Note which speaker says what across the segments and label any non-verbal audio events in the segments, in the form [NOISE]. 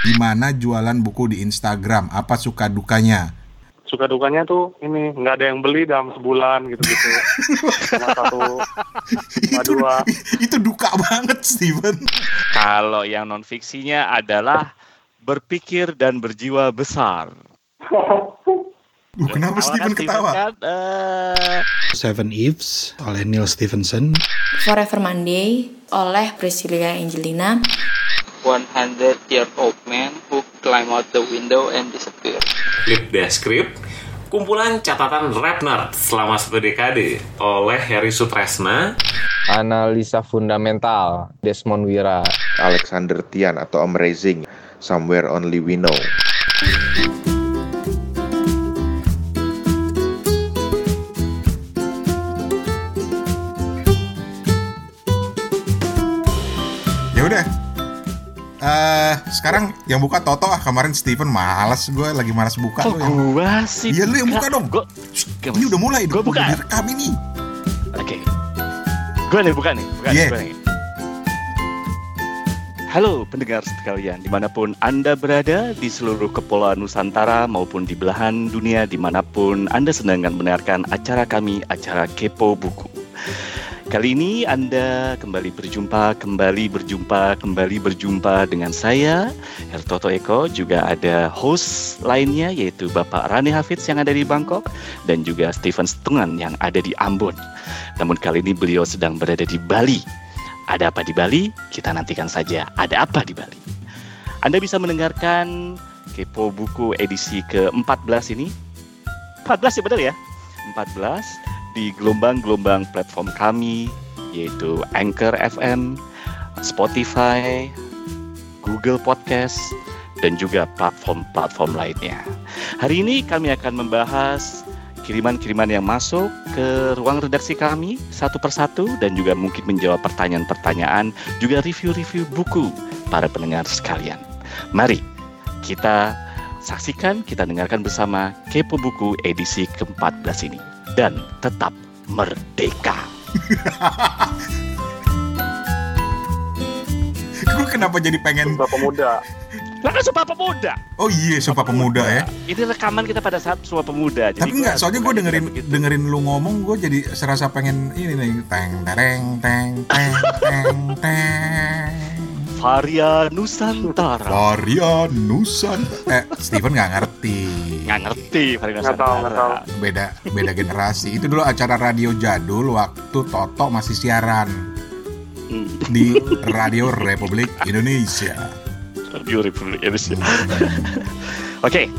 Speaker 1: Gimana jualan buku di Instagram? Apa suka dukanya?
Speaker 2: Suka dukanya tuh ini nggak ada yang beli dalam sebulan gitu-gitu. Cuma satu, [LAUGHS] cuma
Speaker 1: itu,
Speaker 2: dua.
Speaker 1: itu duka banget, Steven.
Speaker 3: Kalau yang non fiksinya adalah berpikir dan berjiwa besar.
Speaker 1: Duh, kenapa
Speaker 3: Awal
Speaker 1: Steven
Speaker 3: kan
Speaker 1: ketawa?
Speaker 3: kan, eh,
Speaker 4: Seven Eves oleh Neil Stephenson.
Speaker 5: Forever Monday oleh Priscilla Angelina
Speaker 6: 100 year old man who climb out the window and disappear.
Speaker 7: Flip Descript, kumpulan catatan rap nerd selama satu dekade oleh Harry Sutresna,
Speaker 8: Analisa fundamental Desmond Wira.
Speaker 9: Alexander Tian atau Om Raising Somewhere Only We Know
Speaker 1: Eh, sekarang yang buka Toto ah kemarin Steven malas gue lagi malas buka lu yang
Speaker 3: gua sih?
Speaker 1: Iya lu yang buka dong.
Speaker 3: Gua,
Speaker 1: Shh, ini udah mulai
Speaker 3: Gua buka.
Speaker 1: direkam ini.
Speaker 3: Oke. Gue nih buka nih, buka
Speaker 1: Iya.
Speaker 3: nih, gua nih. Halo pendengar sekalian, di mana pun Anda berada di seluruh kepulauan Nusantara maupun di belahan dunia di mana pun Anda sedang mendengarkan acara kami, acara Kepo Buku. Kali ini Anda kembali berjumpa, kembali berjumpa, kembali berjumpa dengan saya, Hertoto Eko, juga ada host lainnya yaitu Bapak Rani Hafidz yang ada di Bangkok dan juga Steven Stungan yang ada di Ambon. Namun kali ini beliau sedang berada di Bali. Ada apa di Bali? Kita nantikan saja. Ada apa di Bali? Anda bisa mendengarkan Kepo Buku edisi ke-14 ini. 14 ya benar ya? 14 di gelombang-gelombang platform kami yaitu Anchor FM, Spotify, Google Podcast, dan juga platform-platform lainnya. Hari ini kami akan membahas kiriman-kiriman yang masuk ke ruang redaksi kami satu persatu dan juga mungkin menjawab pertanyaan-pertanyaan juga review-review buku para pendengar sekalian. Mari kita saksikan, kita dengarkan bersama Kepo Buku edisi ke-14 ini dan tetap merdeka. [LAUGHS]
Speaker 1: Gue kenapa jadi pengen
Speaker 2: Sumpah pemuda.
Speaker 3: Lah kan Sumpah Pemuda.
Speaker 1: Oh iya, Sumpah Pemuda ya.
Speaker 3: Ini rekaman kita pada saat Sumpah Pemuda. Jadi
Speaker 1: Tapi
Speaker 3: gua
Speaker 1: enggak, soalnya gue dengerin
Speaker 3: begitu.
Speaker 1: dengerin lu ngomong, gue jadi serasa pengen ini nih, teng tereng teng teng teng teng.
Speaker 3: Varia Nusantara.
Speaker 1: Varia Nusantara. Eh, Steven nggak ngerti.
Speaker 3: Nggak ngerti Varia
Speaker 2: Nggak tahu, nggak tahu.
Speaker 3: Nusantara.
Speaker 1: Beda beda generasi. Itu dulu acara radio jadul waktu Toto masih siaran
Speaker 3: Hmm.
Speaker 1: di Radio Republik Indonesia.
Speaker 3: Radio Republik Indonesia. [LAUGHS] Oke,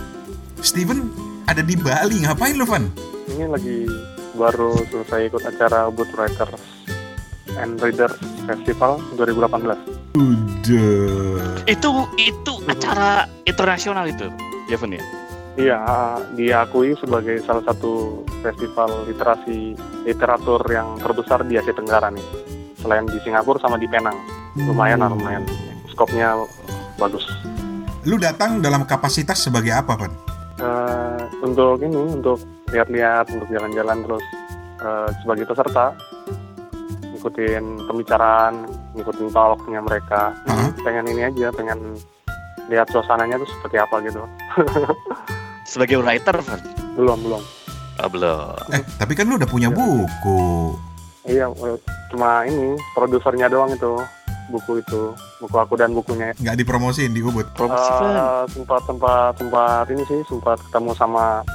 Speaker 1: Steven ada di Bali, ngapain lu, Van?
Speaker 2: Ini lagi baru selesai ikut acara Ubud Writers and Readers Festival 2018.
Speaker 1: Udah.
Speaker 3: itu itu acara internasional itu, Jeven ya.
Speaker 2: Iya, diakui sebagai salah satu festival literasi literatur yang terbesar di Asia Tenggara nih. Selain di Singapura sama di Penang. Lumayan lah, lumayan. Skopnya bagus.
Speaker 1: Lu datang dalam kapasitas sebagai apa, Van?
Speaker 2: Eh, untuk ini, untuk lihat-lihat, untuk jalan-jalan terus eh, sebagai peserta, ngikutin pembicaraan, ngikutin talknya mereka.
Speaker 1: Hah?
Speaker 2: Pengen ini aja, pengen lihat suasananya tuh seperti apa gitu. [LAUGHS]
Speaker 3: Sebagai writer, Van.
Speaker 2: belum, belum.
Speaker 3: Oh, belum.
Speaker 1: Eh, tapi kan lu udah punya buku.
Speaker 2: Iya, cuma ini produsernya doang itu buku itu, buku aku dan bukunya.
Speaker 1: Nggak dipromosin di Ubud.
Speaker 3: Promosi.
Speaker 2: Eh, sempat sempat sempat ini sih sempat ketemu sama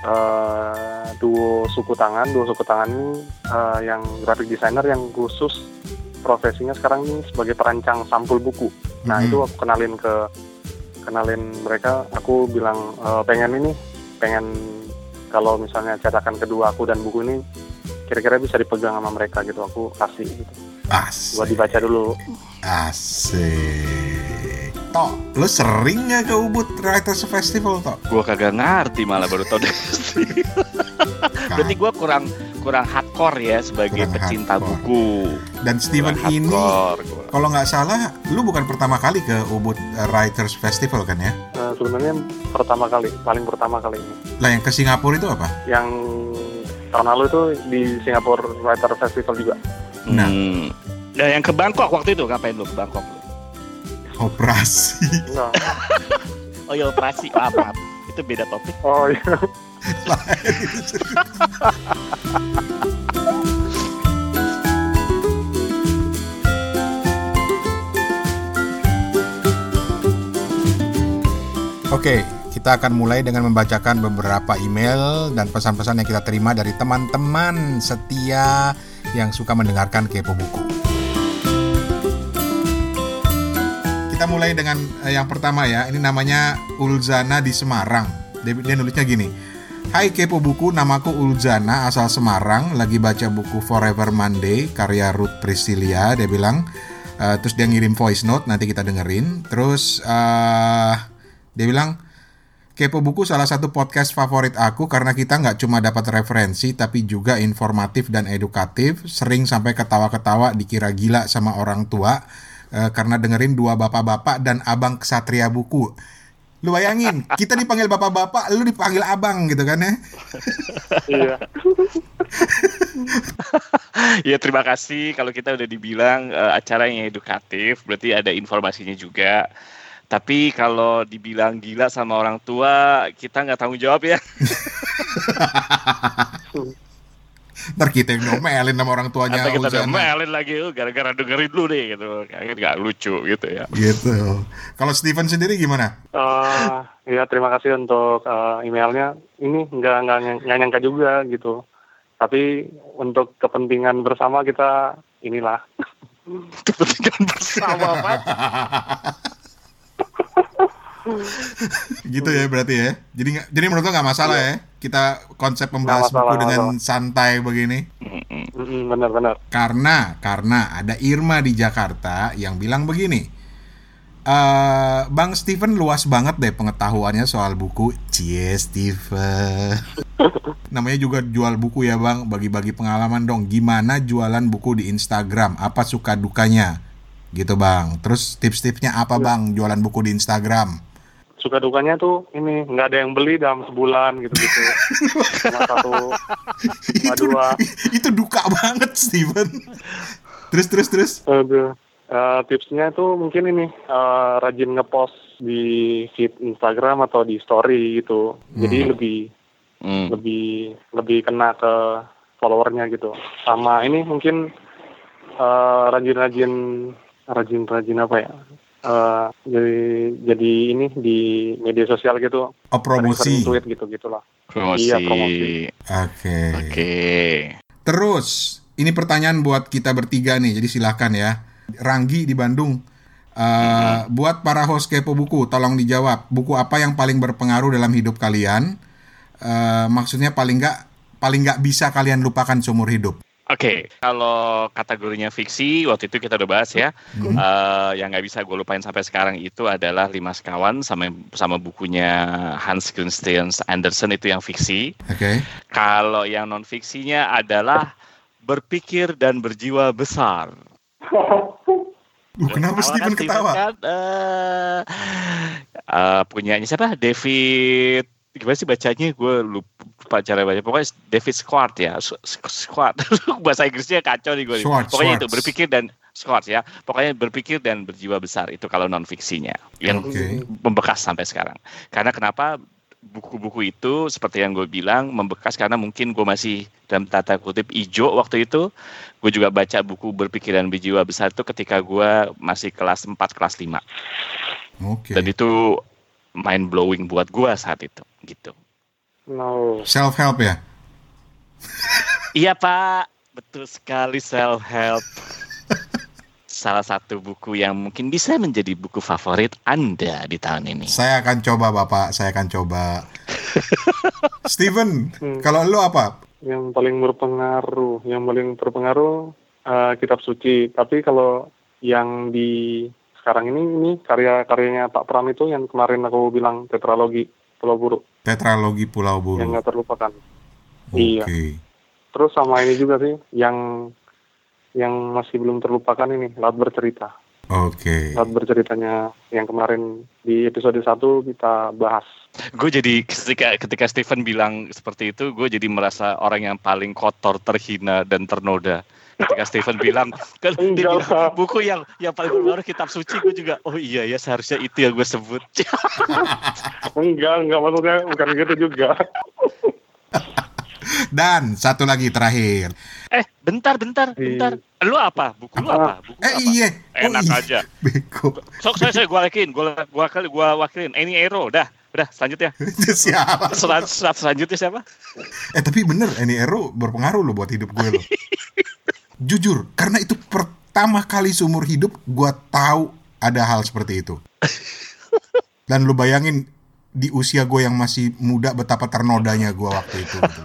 Speaker 2: eh, duo suku tangan, duo suku tangan ini eh, yang graphic designer yang khusus profesinya sekarang ini sebagai perancang sampul buku. Nah
Speaker 1: Mhm.
Speaker 2: itu aku kenalin ke kenalin mereka, aku bilang eh, pengen ini, pengen kalau misalnya cetakan kedua aku dan buku ini kira-kira bisa dipegang sama mereka gitu, aku kasih gitu. buat
Speaker 1: Asik.
Speaker 2: dibaca dulu.
Speaker 1: Asik. Tok, lu sering nggak ke Ubud Writers Festival, Tok?
Speaker 3: Gua kagak ngerti malah baru tau dari Berarti gua kurang kurang hardcore ya sebagai
Speaker 1: Kurang
Speaker 3: pecinta
Speaker 1: hardcore.
Speaker 3: buku.
Speaker 1: Dan Steven
Speaker 3: Kurang
Speaker 1: ini,
Speaker 3: hardcore
Speaker 1: kalau nggak salah, lu bukan pertama kali ke Ubud Writers Festival kan ya?
Speaker 2: Eh, sebenarnya pertama kali, paling pertama kali ini.
Speaker 1: Lah yang ke Singapura itu apa?
Speaker 2: yang tahun lalu itu di Singapore Writer Festival juga.
Speaker 1: Nah.
Speaker 3: Hmm. Nah, yang ke Bangkok waktu itu ngapain lu ke Bangkok?
Speaker 1: Operasi.
Speaker 2: Enggak. [LAUGHS]
Speaker 3: Oh ya operasi, maaf, maaf. Itu beda topik.
Speaker 2: Oh iya.
Speaker 1: Oke, kita akan mulai dengan membacakan beberapa email dan pesan-pesan yang kita terima dari teman-teman setia yang suka mendengarkan Kepo Buku. Kita mulai dengan eh, yang pertama ya. Ini namanya Ulzana di Semarang. Dia, dia nulisnya gini. Hai Kepo Buku, namaku Ulzana asal Semarang. Lagi baca buku Forever Monday karya Ruth Priscilia. Dia bilang, eh, terus dia ngirim voice note. Nanti kita dengerin. Terus eh, dia bilang, Kepo Buku salah satu podcast favorit aku karena kita nggak cuma dapat referensi tapi juga informatif dan edukatif. Sering sampai ketawa-ketawa dikira gila sama orang tua eh, karena dengerin dua bapak-bapak dan abang kesatria buku. Lu bayangin, [LAUGHS] kita dipanggil bapak-bapak, lu dipanggil abang gitu kan ya?
Speaker 2: Iya. [LAUGHS]
Speaker 3: ya terima kasih kalau kita udah dibilang eh, acara yang edukatif, berarti ada informasinya juga. Tapi kalau dibilang gila sama orang tua, kita nggak tanggung jawab ya. [LAUGHS]
Speaker 1: Ntar kita yang ngomelin sama orang tuanya
Speaker 3: Atau kita udah
Speaker 1: Ulzana.
Speaker 3: melin lagi, "Oh, gara-gara dengerin dulu deh gitu. Kayaknya nggak lucu gitu ya.
Speaker 1: Gitu. Kalau Steven sendiri gimana?
Speaker 2: Eh, ya terima kasih untuk eh, emailnya. Ini nggak nggak ny- nggak nyangka juga gitu. Tapi untuk kepentingan bersama kita inilah. [LAUGHS]
Speaker 3: Kepentingan bersama Pak. [LAUGHS] [LAUGHS]
Speaker 1: gitu ya berarti ya. Jadi nggak- jadi menurut lo nggak masalah ya? Kita konsep membahas
Speaker 2: masalah,
Speaker 1: buku dengan
Speaker 2: masalah.
Speaker 1: santai begini.
Speaker 2: Benar-benar.
Speaker 1: Karena karena ada Irma di Jakarta yang bilang begini. eh Bang Steven luas banget deh pengetahuannya soal buku. Cie Steven. [LAUGHS] Namanya juga jual buku ya Bang. Bagi-bagi pengalaman dong. Gimana jualan buku di Instagram? Apa suka dukanya? Gitu Bang. Terus tips-tipsnya apa Bang jualan buku di Instagram?
Speaker 2: Suka dukanya tuh ini nggak ada yang beli dalam sebulan gitu-gitu. Cuma [LAUGHS] satu, cuma
Speaker 1: itu,
Speaker 2: dua.
Speaker 1: itu duka banget Steven. Terus terus terus.
Speaker 2: Aduh. Eh, tipsnya tuh mungkin ini eh, rajin ngepost di feed Instagram atau di story gitu. Jadi
Speaker 1: Hmm.
Speaker 2: lebih
Speaker 3: Hmm.
Speaker 2: lebih lebih kena ke followernya gitu. Sama ini mungkin eh, rajin-rajin rajin-rajin apa ya? Eh, jadi jadi ini di media sosial gitu.
Speaker 1: Oh promosi.
Speaker 2: Tweet gitu gitulah.
Speaker 3: Promosi.
Speaker 2: Iya, promosi.
Speaker 1: Oke.
Speaker 3: Oke.
Speaker 1: Terus, ini pertanyaan buat kita bertiga nih, jadi silahkan ya. Ranggi di Bandung, Eh, buat para host kepo buku, tolong dijawab. Buku apa yang paling berpengaruh dalam hidup kalian? Eh, maksudnya paling nggak paling nggak bisa kalian lupakan seumur hidup.
Speaker 3: Oke, kalau kategorinya fiksi waktu itu kita udah bahas ya. Eh, yang nggak bisa gue lupain sampai sekarang itu adalah Lima Sekawan sama sama bukunya Hans Christian Andersen itu yang fiksi.
Speaker 1: Oke.
Speaker 3: Kalau yang non fiksinya adalah berpikir dan berjiwa besar. [LAUGHS]
Speaker 1: Uh, kenapa Steven ketawa?
Speaker 3: Kan, eh, eh, punyanya siapa? David gimana sih bacanya? Gue lupa cara baca. Pokoknya David Squart ya, Squart. [LAUGHS] Bahasa Inggrisnya kacau nih gue.
Speaker 1: Schwartz,
Speaker 3: Pokoknya
Speaker 1: Schwartz.
Speaker 3: itu berpikir dan Squart ya. Pokoknya berpikir dan berjiwa besar itu kalau non fiksinya yang
Speaker 1: Oke.
Speaker 3: membekas sampai sekarang. Karena kenapa? Buku-buku itu seperti yang gue bilang membekas karena mungkin gue masih dalam tata kutip ijo waktu itu. Gue juga baca buku berpikir dan berjiwa besar itu ketika gue masih kelas 4, kelas 5.
Speaker 1: Oke.
Speaker 3: Dan itu mind blowing buat gue saat itu gitu.
Speaker 2: No.
Speaker 1: Self help ya.
Speaker 3: Iya Pak, betul sekali self help. Salah satu buku yang mungkin bisa menjadi buku favorit Anda di tahun ini.
Speaker 1: Saya akan coba Bapak, saya akan coba. [LAUGHS] Steven,
Speaker 2: Hmm.
Speaker 1: kalau lu apa?
Speaker 2: Yang paling berpengaruh, yang paling berpengaruh eh, kitab suci. Tapi kalau yang di sekarang ini ini karya-karyanya Pak Pram itu yang kemarin aku bilang tetralogi Pulau Buruk
Speaker 1: Tetralogi Pulau
Speaker 2: yang
Speaker 1: Buru.
Speaker 2: nggak terlupakan.
Speaker 1: Oke.
Speaker 2: iya. Terus sama ini juga sih yang yang masih belum terlupakan ini Laut Bercerita.
Speaker 1: Oke.
Speaker 2: Laut Berceritanya yang kemarin di episode 1 kita bahas.
Speaker 3: Gue jadi ketika ketika Stephen bilang seperti itu, gue jadi merasa orang yang paling kotor, terhina dan ternoda. Ketika Steven bilang kan bilang, buku yang yang paling berpengaruh kitab suci. Gue juga oh iya ya seharusnya itu yang gue sebut. [LAUGHS]
Speaker 2: Enggak enggak maksudnya bukan gitu juga. [LAUGHS]
Speaker 1: Dan satu lagi terakhir.
Speaker 3: eh bentar bentar bentar. Lu apa? Buku lu apa? Buku
Speaker 1: Eh
Speaker 3: apa?
Speaker 1: iya. Oh,
Speaker 3: enak
Speaker 1: iya.
Speaker 3: aja. [LAUGHS]
Speaker 1: Beko.
Speaker 3: sok saya saya gue wakilin gue gue kali gue wakilin. Ini Ero dah udah selanjutnya.
Speaker 1: Siapa?
Speaker 3: selanjutnya siapa?
Speaker 1: Eh tapi bener, ini Ero berpengaruh loh buat hidup gue loh. Jujur, karena itu pertama kali seumur hidup gue tahu ada hal seperti itu. [LAUGHS] Dan lu bayangin di usia gue yang masih muda betapa ternodanya gue waktu itu. Gitu.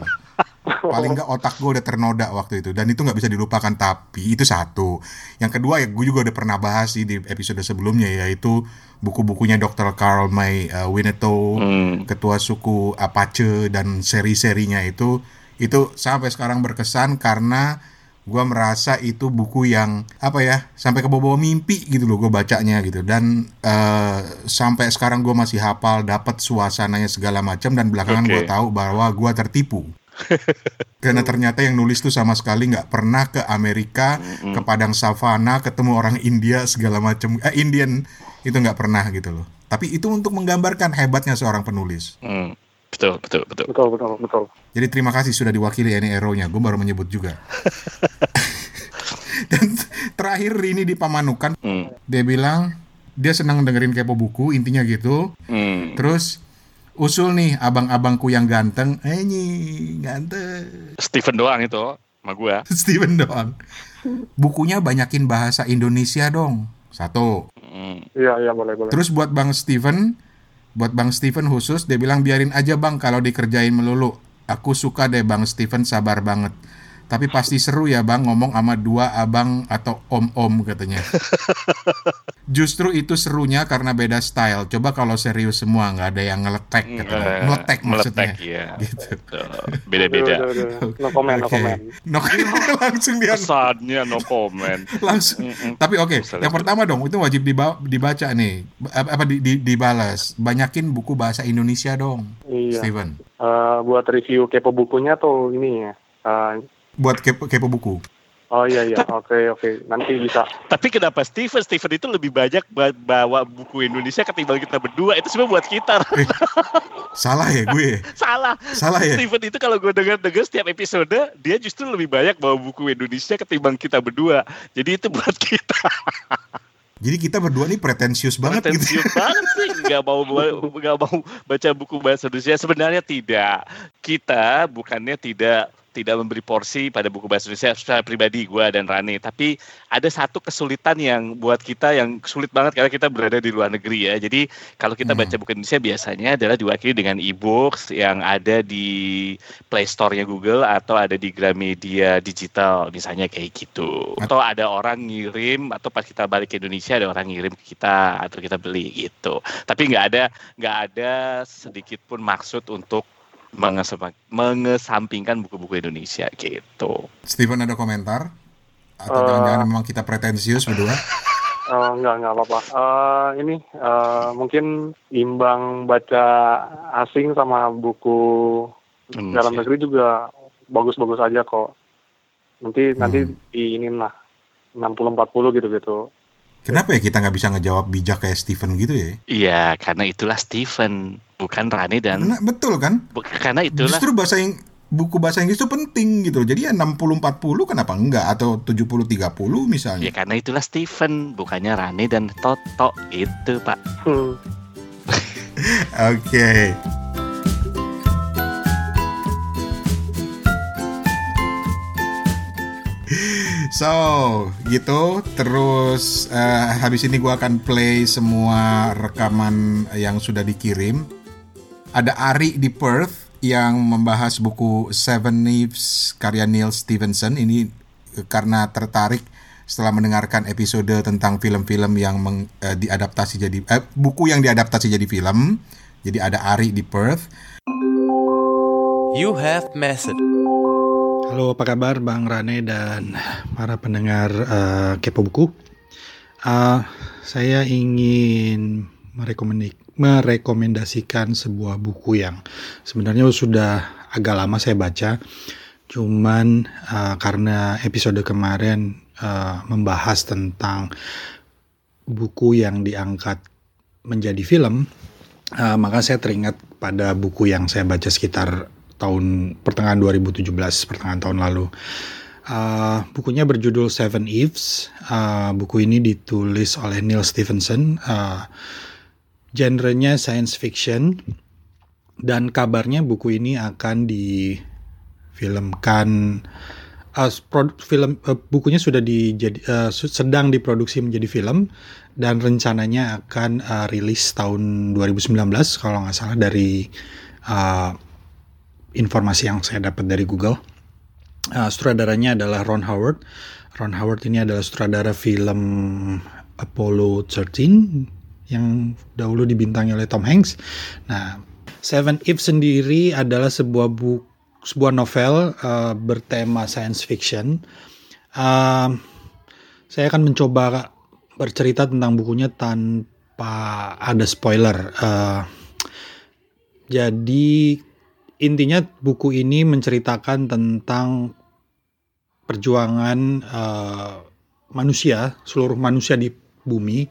Speaker 1: Paling nggak otak gue udah ternoda waktu itu dan itu nggak bisa dilupakan. Tapi itu satu. Yang kedua ya gue juga udah pernah bahas sih di episode sebelumnya yaitu buku-bukunya Dr. Carl May uh, Winnetou
Speaker 3: Hmm.
Speaker 1: ketua suku Apache dan seri-serinya itu itu sampai sekarang berkesan karena gua merasa itu buku yang apa ya sampai ke bawah mimpi gitu loh gue bacanya gitu. Dan eh, sampai sekarang gua masih hafal dapat suasananya segala macam dan belakangan gua
Speaker 3: Oke.
Speaker 1: tahu bahwa gua tertipu. [LAUGHS] Karena ternyata yang nulis tuh sama sekali nggak pernah ke Amerika ke padang savana ketemu orang India segala macam eh Indian itu nggak pernah gitu loh. Tapi itu untuk menggambarkan hebatnya seorang penulis.
Speaker 3: Hmm, betul betul betul
Speaker 2: betul betul betul
Speaker 1: jadi terima kasih sudah diwakili ini Ero-nya. Gue baru menyebut juga. [LAUGHS] Dan terakhir ini di Pamanukan,
Speaker 3: Hmm.
Speaker 1: dia bilang dia senang dengerin kepo buku, intinya gitu.
Speaker 3: Hmm.
Speaker 1: Terus usul nih abang-abangku yang ganteng, eh nyi, ganteng.
Speaker 3: Steven doang itu sama gue [LAUGHS]
Speaker 1: Steven doang. Bukunya banyakin bahasa Indonesia dong. Satu.
Speaker 3: Hmm.
Speaker 2: iya iya boleh boleh
Speaker 1: Terus buat Bang Steven, buat Bang Steven khusus, dia bilang biarin aja Bang kalau dikerjain melulu. Aku suka deh Bang Steven sabar banget. Tapi pasti seru ya Bang ngomong sama dua abang atau om-om katanya. [LAUGHS] Justru itu serunya karena beda style. Coba kalau serius semua nggak ada yang ngeletek katanya.
Speaker 3: Eh,
Speaker 1: Meletek maksudnya.
Speaker 3: meletek, iya.
Speaker 1: Gitu.
Speaker 3: Beda-beda
Speaker 2: no comment no
Speaker 1: Oke.
Speaker 2: comment
Speaker 1: No [LAUGHS] langsung dia
Speaker 3: pesannya no comment
Speaker 1: langsung. Tapi oke,
Speaker 3: Bisa
Speaker 1: yang pertama dong itu wajib diba- dibaca nih. Apa, di, di- dibalas. Banyakin buku bahasa Indonesia dong,
Speaker 2: iya
Speaker 1: Steven.
Speaker 2: Eh, buat review kepo bukunya tuh ini ya Eh,
Speaker 1: Buat kepo, kepo buku.
Speaker 2: oh iya iya. Oke oke. Nanti bisa.
Speaker 3: Tapi kenapa Steven? Steven itu lebih banyak ba- bawa buku Indonesia ketimbang kita berdua. Itu semua buat kita. [LAUGHS]
Speaker 1: Salah ya gue. [LAUGHS]
Speaker 3: salah.
Speaker 1: Salah ya.
Speaker 3: Steven itu kalau gue dengar-dengar setiap episode dia justru lebih banyak bawa buku Indonesia ketimbang kita berdua. Jadi itu buat kita. [LAUGHS]
Speaker 1: Jadi kita berdua nih pretensius banget gitu.
Speaker 3: Pretensius banget sih. Nggak mau nggak mau baca buku bahasa Indonesia. Sebenarnya tidak. Kita bukannya tidak tidak memberi porsi pada buku bahasa Indonesia secara pribadi gue dan Rani. Tapi ada satu kesulitan yang buat kita yang sulit banget karena kita berada di luar negeri ya. Jadi kalau kita
Speaker 1: Hmm.
Speaker 3: baca buku Indonesia biasanya adalah diwakili dengan e-books yang ada di Play Store-nya Google atau ada di Gramedia digital misalnya kayak gitu. Atau ada orang ngirim atau pas kita balik ke Indonesia ada orang ngirim ke kita atau kita beli gitu. Tapi nggak ada nggak ada sedikit pun maksud untuk mengesampingkan buku-buku Indonesia gitu
Speaker 1: Steven ada komentar? Atau
Speaker 2: Eh.
Speaker 1: jangan-jangan memang kita pretensius berdua?
Speaker 2: Eh, enggak enggak apa-apa Eh, ini eh, mungkin imbang baca asing sama buku
Speaker 3: Indonesia.
Speaker 2: dalam negeri juga bagus-bagus aja kok nanti nanti
Speaker 1: Hmm.
Speaker 2: di ini lah 60-40 gitu-gitu
Speaker 1: Kenapa ya kita nggak bisa ngejawab bijak kayak Steven gitu ya?
Speaker 3: Iya karena itulah Steven bukan Rani dan
Speaker 1: Karena, betul kan?
Speaker 3: bu- karena itulah
Speaker 1: Justru bahasa Ing- buku bahasa Inggris itu penting gitu. Jadi ya 60-40 kenapa enggak? Atau 70-30 misalnya.
Speaker 3: ya karena itulah Steven bukannya Rani dan Toto itu pak
Speaker 2: Hmm. [LAUGHS]
Speaker 1: Oke. So, gitu. Terus eh, habis ini gua akan play semua rekaman yang sudah dikirim. Ada Ari di Perth yang membahas buku Seven Leaves karya Neil Stevenson. Ini eh, karena tertarik setelah mendengarkan episode tentang film-film yang meng- eh, diadaptasi jadi eh, buku yang diadaptasi jadi film. Jadi ada Ari di Perth.
Speaker 10: You have message.
Speaker 4: Halo, apa kabar Bang Rane dan para pendengar eh, Kepo Buku? Eh, saya ingin merekomendasikan sebuah buku yang sebenarnya sudah agak lama saya baca Cuman uh, karena episode kemarin uh, membahas tentang buku yang diangkat menjadi film, uh, maka saya teringat pada buku yang saya baca sekitar tahun pertengahan 2017, pertengahan tahun lalu. Uh, bukunya berjudul Seven Eves. Uh, buku ini ditulis oleh Neil Stephenson. Uh, genrenya science fiction dan kabarnya buku ini akan difilmkan uh, film uh, bukunya sudah dijadi uh, sedang diproduksi menjadi film dan rencananya akan uh, rilis tahun 2019 kalau nggak salah dari uh, informasi yang saya dapat dari Google. Uh, sutradaranya adalah Ron Howard. Ron Howard ini adalah sutradara film Apollo 13 yang dahulu dibintangi oleh Tom Hanks. Nah, Seven If sendiri adalah sebuah buku sebuah novel uh, bertema science fiction. Uh, saya akan mencoba bercerita tentang bukunya tanpa ada spoiler. Uh, jadi intinya buku ini menceritakan tentang perjuangan uh, manusia, seluruh manusia di bumi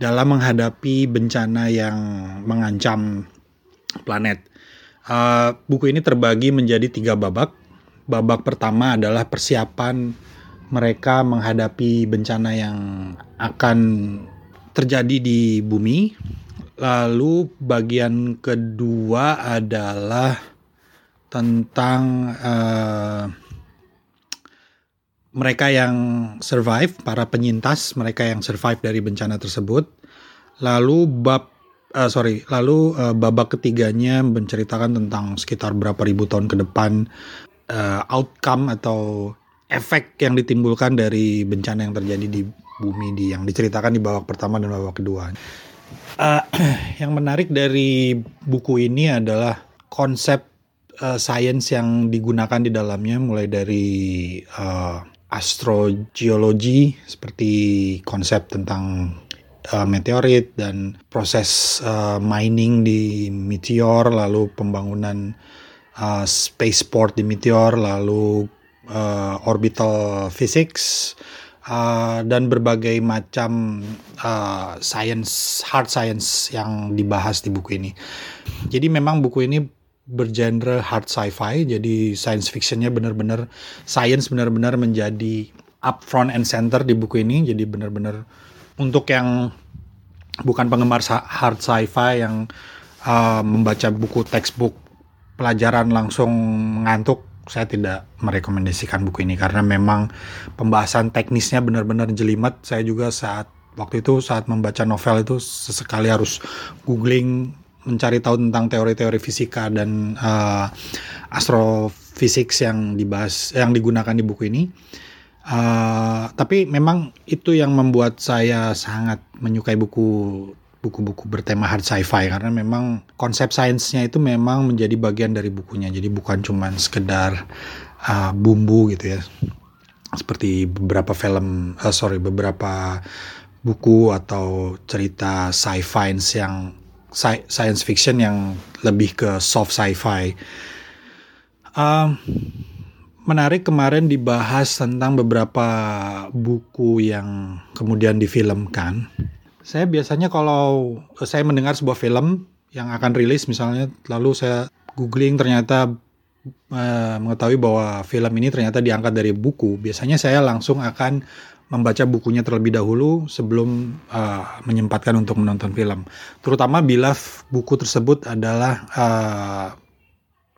Speaker 4: dalam menghadapi bencana yang mengancam planet. Uh, buku ini terbagi menjadi tiga babak. Babak pertama adalah persiapan mereka menghadapi bencana yang akan terjadi di bumi. Lalu bagian kedua adalah tentang uh, mereka yang survive, para penyintas, mereka yang survive dari bencana tersebut. Lalu bab uh, sorry, lalu uh, babak ketiganya menceritakan tentang sekitar berapa ribu tahun ke depan uh, outcome atau efek yang ditimbulkan dari bencana yang terjadi di bumi di yang diceritakan di babak pertama dan babak kedua. Uh, [CLEARS THROAT] yang menarik dari buku ini adalah konsep uh, sains yang digunakan di dalamnya, mulai dari uh, astrogeologi seperti konsep tentang uh, meteorit dan proses uh, mining di meteor lalu pembangunan uh, spaceport di meteor lalu uh, orbital physics uh, dan berbagai macam uh, science hard science yang dibahas di buku ini. Jadi memang buku ini bergenre hard sci-fi jadi science fictionnya benar-benar science benar-benar menjadi up front and center di buku ini. Jadi benar-benar untuk yang bukan penggemar hard sci-fi yang uh, membaca buku textbook pelajaran langsung ngantuk saya tidak merekomendasikan buku ini. Karena memang pembahasan teknisnya benar-benar jelimet. Saya juga saat waktu itu saat membaca novel itu sesekali harus googling mencari tahu tentang teori-teori fisika dan uh, astrofisik yang dibahas yang digunakan di buku ini. Uh, tapi memang itu yang membuat saya sangat menyukai buku buku-buku bertema hard sci-fi karena memang konsep sainsnya itu memang menjadi bagian dari bukunya. Jadi bukan cuma sekedar uh, bumbu gitu ya. Seperti beberapa film uh, sorry beberapa buku atau cerita sci-fi yang science fiction yang lebih ke soft sci-fi uh, menarik kemarin dibahas tentang beberapa buku yang kemudian difilmkan. Saya biasanya kalau saya mendengar sebuah film yang akan rilis misalnya, lalu saya googling ternyata uh, mengetahui bahwa film ini ternyata diangkat dari buku. Biasanya saya langsung akan membaca bukunya terlebih dahulu sebelum uh, menyempatkan untuk menonton film. Terutama bila buku tersebut adalah uh,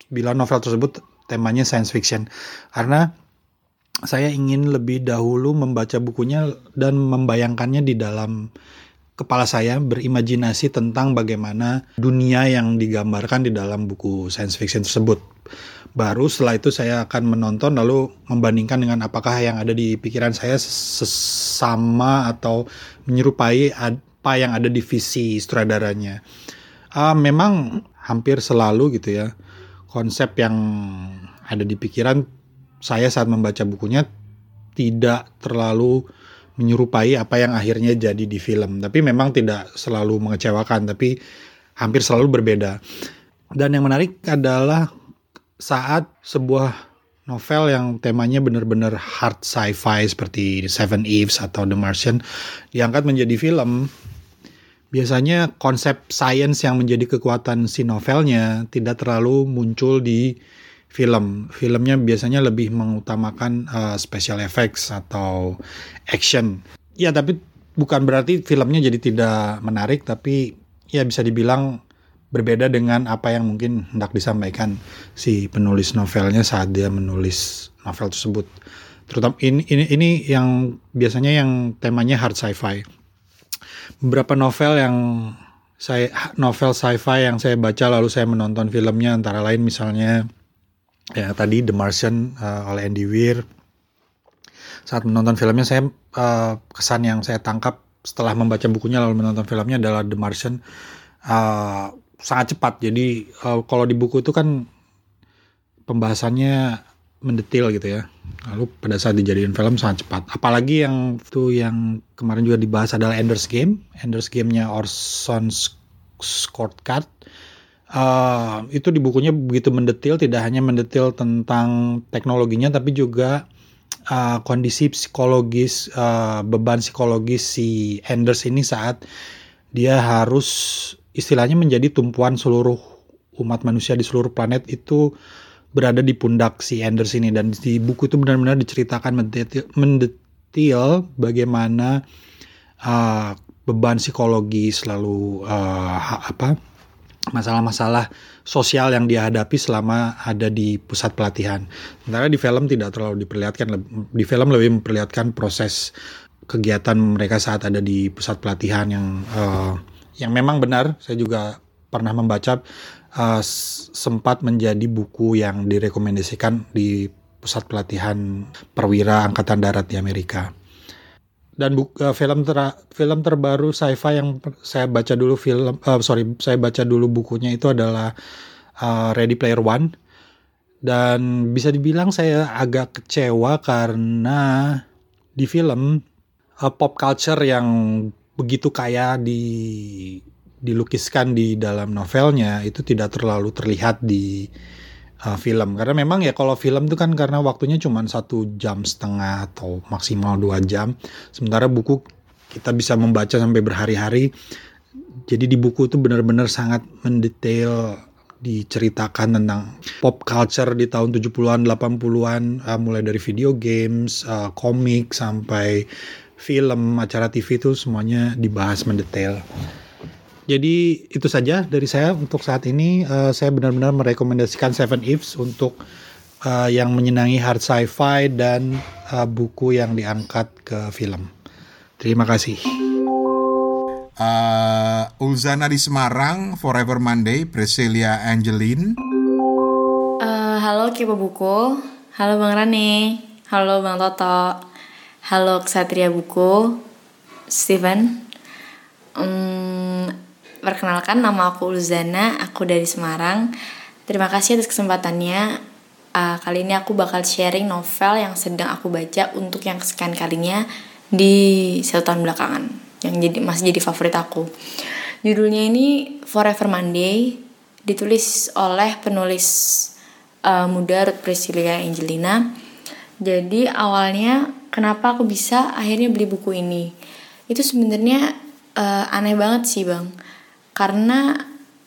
Speaker 4: bila novel tersebut temanya science fiction karena saya ingin lebih dahulu membaca bukunya dan membayangkannya di dalam kepala saya berimajinasi tentang bagaimana dunia yang digambarkan di dalam buku science fiction tersebut. Baru setelah itu saya akan menonton lalu membandingkan dengan apakah yang ada di pikiran saya sesama atau menyerupai apa yang ada di visi sutradaranya. Uh, memang hampir selalu gitu ya konsep yang ada di pikiran saya saat membaca bukunya tidak terlalu menyerupai apa yang akhirnya jadi di film. Tapi memang tidak selalu mengecewakan, tapi hampir selalu berbeda. Dan yang menarik adalah saat sebuah novel yang temanya benar-benar hard sci-fi seperti Seven Eves atau The Martian diangkat menjadi film, biasanya konsep science yang menjadi kekuatan si novelnya tidak terlalu muncul di film. Filmnya biasanya lebih mengutamakan uh, special effects atau action. Ya, tapi bukan berarti filmnya jadi tidak menarik, tapi ya bisa dibilang berbeda dengan apa yang mungkin hendak disampaikan si penulis novelnya saat dia menulis novel tersebut. Terutama ini ini ini yang biasanya yang temanya hard sci-fi. Beberapa novel yang saya novel sci-fi yang saya baca lalu saya menonton filmnya antara lain misalnya ya tadi The Martian uh, oleh Andy Weir. Saat menonton filmnya saya uh, kesan yang saya tangkap setelah membaca bukunya lalu menonton filmnya adalah The Martian uh, sangat cepat. Jadi uh, kalau di buku itu kan pembahasannya mendetil gitu ya. Lalu pada saat dijadiin film sangat cepat. Apalagi yang itu yang kemarin juga dibahas adalah Ender's Game. Ender's Game-nya Orson Scott Card. Uh, itu di bukunya begitu mendetil, tidak hanya mendetil tentang teknologinya, tapi juga uh, kondisi psikologis, uh, beban psikologis si Anders ini saat dia harus istilahnya menjadi tumpuan seluruh umat manusia di seluruh planet itu berada di pundak si Anders ini dan di buku itu benar-benar diceritakan mendetil, mendetil bagaimana uh, beban psikologis lalu uh, apa masalah-masalah sosial yang dia hadapi selama ada di pusat pelatihan. Sementara di film tidak terlalu diperlihatkan, di film lebih memperlihatkan proses kegiatan mereka saat ada di pusat pelatihan yang uh, yang memang benar saya juga pernah membaca uh, sempat menjadi buku yang direkomendasikan di pusat pelatihan perwira angkatan darat di Amerika. Dan uh, film ter film terbaru sci-fi yang saya baca dulu film uh, sorry saya baca dulu bukunya itu adalah uh, Ready Player One. Dan bisa dibilang saya agak kecewa karena di film uh, pop culture yang begitu kaya di dilukiskan di dalam novelnya itu tidak terlalu terlihat di uh, film. Karena memang ya kalau film itu kan karena waktunya cuma satu jam setengah atau maksimal dua jam. Sementara buku kita bisa membaca sampai berhari-hari. Jadi di buku itu benar-benar sangat mendetail diceritakan tentang pop culture di tahun 70-an 80-an uh, mulai dari video games, uh, komik sampai film, acara TV itu semuanya dibahas mendetail. Jadi itu saja dari saya untuk saat ini. Uh, saya benar-benar merekomendasikan Seven Ifs untuk uh, yang menyenangi hard sci-fi dan uh, buku yang diangkat ke film. Terima kasih.
Speaker 1: Uh, Ulzana di Semarang, Forever Monday, Priscilia Angeline.
Speaker 5: Uh, halo Kipo Buku, halo Bang Rane, halo Bang Toto. Halo Ksatria Buku, Steven. Um, perkenalkan nama aku Ulzana, aku dari Semarang. Terima kasih atas kesempatannya. Uh, kali ini aku bakal sharing novel yang sedang aku baca untuk yang kesekian kalinya di satu tahun belakangan, yang jadi masih jadi favorit aku. Judulnya ini Forever Monday, ditulis oleh penulis uh, muda Ruth Priscilla Angelina. Jadi awalnya kenapa aku bisa akhirnya beli buku ini? Itu sebenarnya uh, aneh banget sih bang. Karena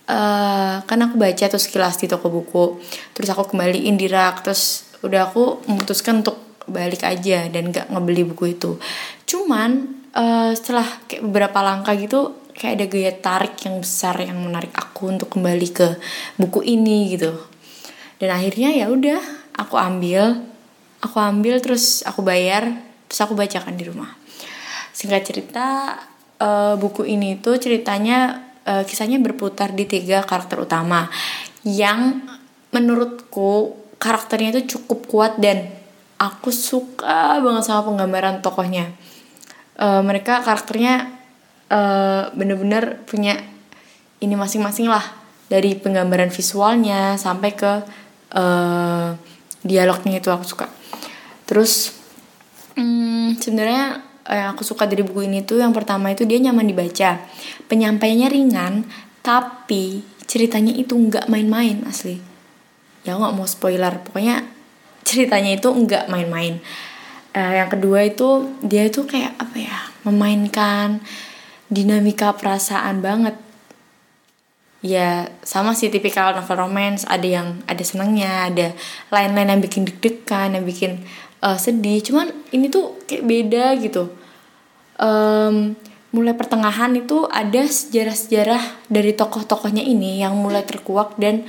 Speaker 5: uh, kan aku baca tuh sekilas di toko buku terus aku kembaliin di rak terus udah aku memutuskan untuk balik aja dan gak ngebeli buku itu. Cuman uh, setelah kayak beberapa langkah gitu kayak ada gaya tarik yang besar yang menarik aku untuk kembali ke buku ini gitu. Dan akhirnya ya udah aku ambil aku ambil terus aku bayar terus aku bacakan di rumah. Singkat cerita uh, buku ini tuh ceritanya uh, kisahnya berputar di tiga karakter utama yang menurutku karakternya itu cukup kuat dan aku suka banget sama penggambaran tokohnya. Uh, mereka karakternya uh, bener-bener punya ini masing-masing lah dari penggambaran visualnya sampai ke uh, dialognya itu aku suka terus hmm, sebenarnya yang aku suka dari buku ini tuh yang pertama itu dia nyaman dibaca. Penyampaiannya ringan tapi ceritanya itu nggak main-main asli. Ya nggak mau spoiler. Pokoknya ceritanya itu nggak main-main. Eh, yang kedua itu dia itu kayak apa ya memainkan dinamika perasaan banget. Ya sama sih tipikal novel romance. Ada yang ada senangnya ada lain-lain yang bikin deg-degan yang bikin eh, sedih. Cuman ini tuh kayak beda gitu. Em, mulai pertengahan itu ada sejarah-sejarah dari tokoh-tokohnya ini yang mulai terkuak dan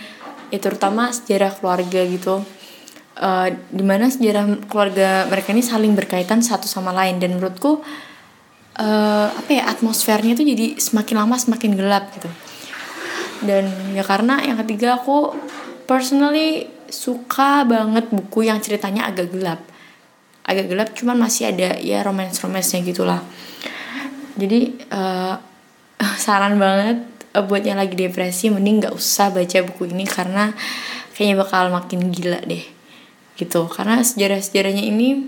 Speaker 5: ya terutama sejarah keluarga gitu. Eh, di mana sejarah keluarga mereka ini saling berkaitan satu sama lain. Dan menurutku eh, apa ya atmosfernya tuh jadi semakin lama semakin gelap gitu. Dan ya karena yang ketiga aku personally suka banget buku yang ceritanya agak gelap agak gelap cuman masih ada ya romance romance nya gitulah. Jadi eh, [LAUGHS] saran banget eh, buat yang lagi depresi mending nggak usah baca buku ini karena kayaknya bakal makin gila deh gitu. Karena sejarah sejarahnya ini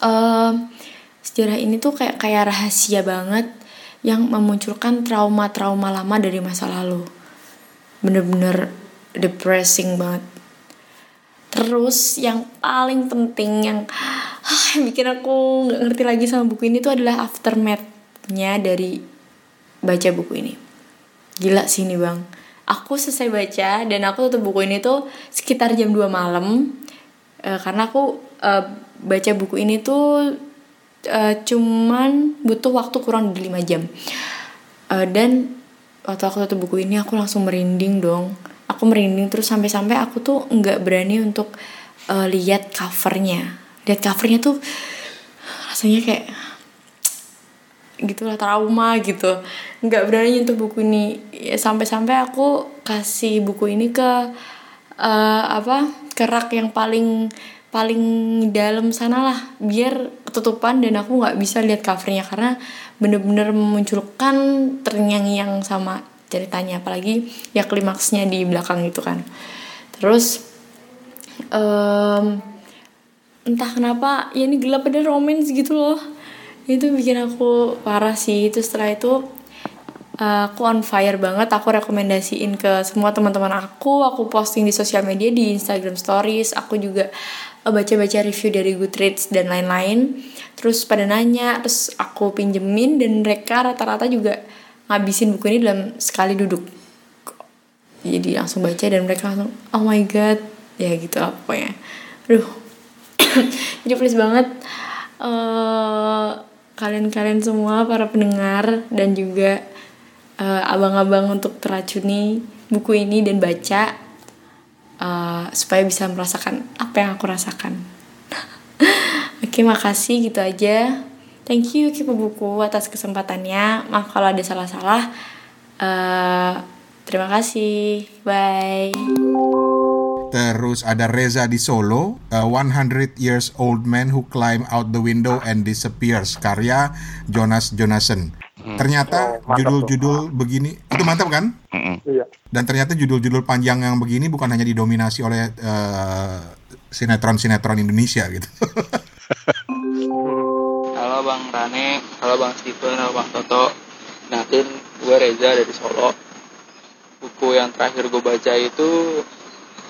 Speaker 5: eh sejarah ini tuh kayak kayak rahasia banget yang memunculkan trauma-trauma lama dari masa lalu. Bener-bener depressing banget terus yang paling penting yang ah, bikin aku nggak ngerti lagi sama buku ini tuh adalah aftermath-nya dari baca buku ini. Gila sih ini bang. Aku selesai baca dan aku tutup buku ini tuh sekitar jam 2 malam. Eh, karena aku eh, baca buku ini tuh eh, cuman butuh waktu kurang dari 5 jam. Eh, dan waktu aku tutup buku ini aku langsung merinding dong aku merinding terus sampai-sampai aku tuh nggak berani untuk eh, lihat covernya. Lihat covernya tuh rasanya kayak gitulah trauma gitu. Nggak berani nyentuh buku ini. Ya, sampai-sampai aku kasih buku ini ke eh, apa kerak yang paling paling dalam sana lah biar ketutupan dan aku nggak bisa lihat covernya. Karena bener-bener memunculkan terngiang-ngiang sama ceritanya apalagi ya klimaksnya di belakang gitu kan. Terus em, entah kenapa ya ini gelap ada romance gitu loh. Itu bikin aku parah sih. Itu setelah itu uh, aku on fire banget. Aku rekomendasiin ke semua teman-teman aku. Aku posting di sosial media di Instagram Stories. Aku juga uh, baca-baca review dari Goodreads dan lain-lain. Terus pada nanya terus aku pinjemin dan mereka rata-rata juga ngabisin buku ini dalam sekali duduk jadi langsung baca dan mereka langsung oh my god ya gitu lah pokoknya aduh [COUGHS] jadi please banget eh, kalian-kalian semua para pendengar dan juga eh, abang-abang untuk teracuni buku ini dan baca eh, supaya bisa merasakan apa yang aku rasakan. [LAUGHS] Oke, makasih gitu aja. Thank you Kipu Buku atas kesempatannya. Maaf kalau ada salah-salah. Eh, terima kasih. Bye.
Speaker 1: Terus ada Reza di Solo, a 100 years old man who climb out the window and disappears, karya Jonas Jonasson. Ternyata
Speaker 2: Oh,
Speaker 1: judul-judul begini itu mantap kan?
Speaker 2: Iya.
Speaker 1: Dan ternyata judul-judul panjang yang begini bukan hanya didominasi oleh eh, sinetron-sinetron Indonesia gitu. [LAUGHS]
Speaker 6: Halo Bang Rane, halo Bang Steven, halo Bang Toto. Natin, gue Reza dari Solo. Buku yang terakhir gue baca itu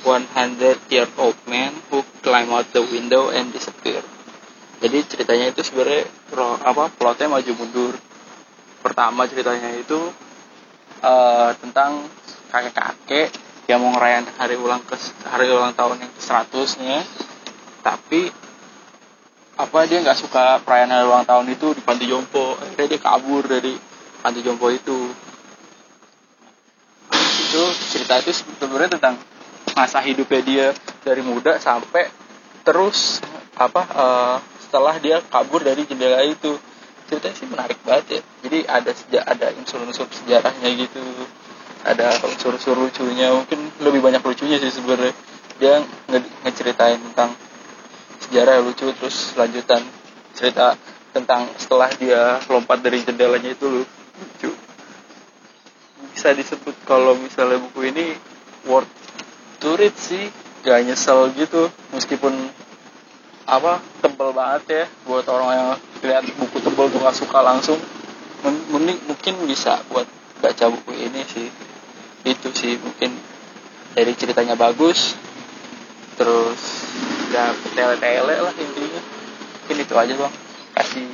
Speaker 6: 100 Year Old Man Who Climb Out the Window and Disappear. Jadi ceritanya itu sebenarnya apa plotnya maju mundur. Pertama ceritanya itu eh, tentang kakek-kakek yang mau ngerayain hari ulang ke hari ulang tahun yang ke 100-nya. Tapi apa dia nggak suka perayaan ulang tahun itu di panti jompo? Akhirnya dia kabur dari panti jompo itu. Itu cerita itu sebenarnya tentang masa hidupnya dia dari muda sampai terus apa eh, setelah dia kabur dari jendela itu. Ceritanya sih menarik banget ya. Jadi ada seja ada unsur-unsur sejarahnya gitu. Ada unsur-unsur lucunya. Mungkin lebih banyak lucunya sih sebenarnya. Dia nge- ngeceritain tentang sejarah yang lucu terus lanjutan cerita tentang setelah dia lompat dari jendelanya itu lucu. Bisa disebut kalau misalnya buku ini worth to read sih. Gak nyesel gitu meskipun apa tebel banget ya buat orang yang lihat buku tebel tuh gak suka langsung. Men- mending mungkin bisa buat baca buku ini sih. Itu sih mungkin dari ceritanya bagus. Terus nggak tele-tele lah intinya mungkin itu aja bang kasih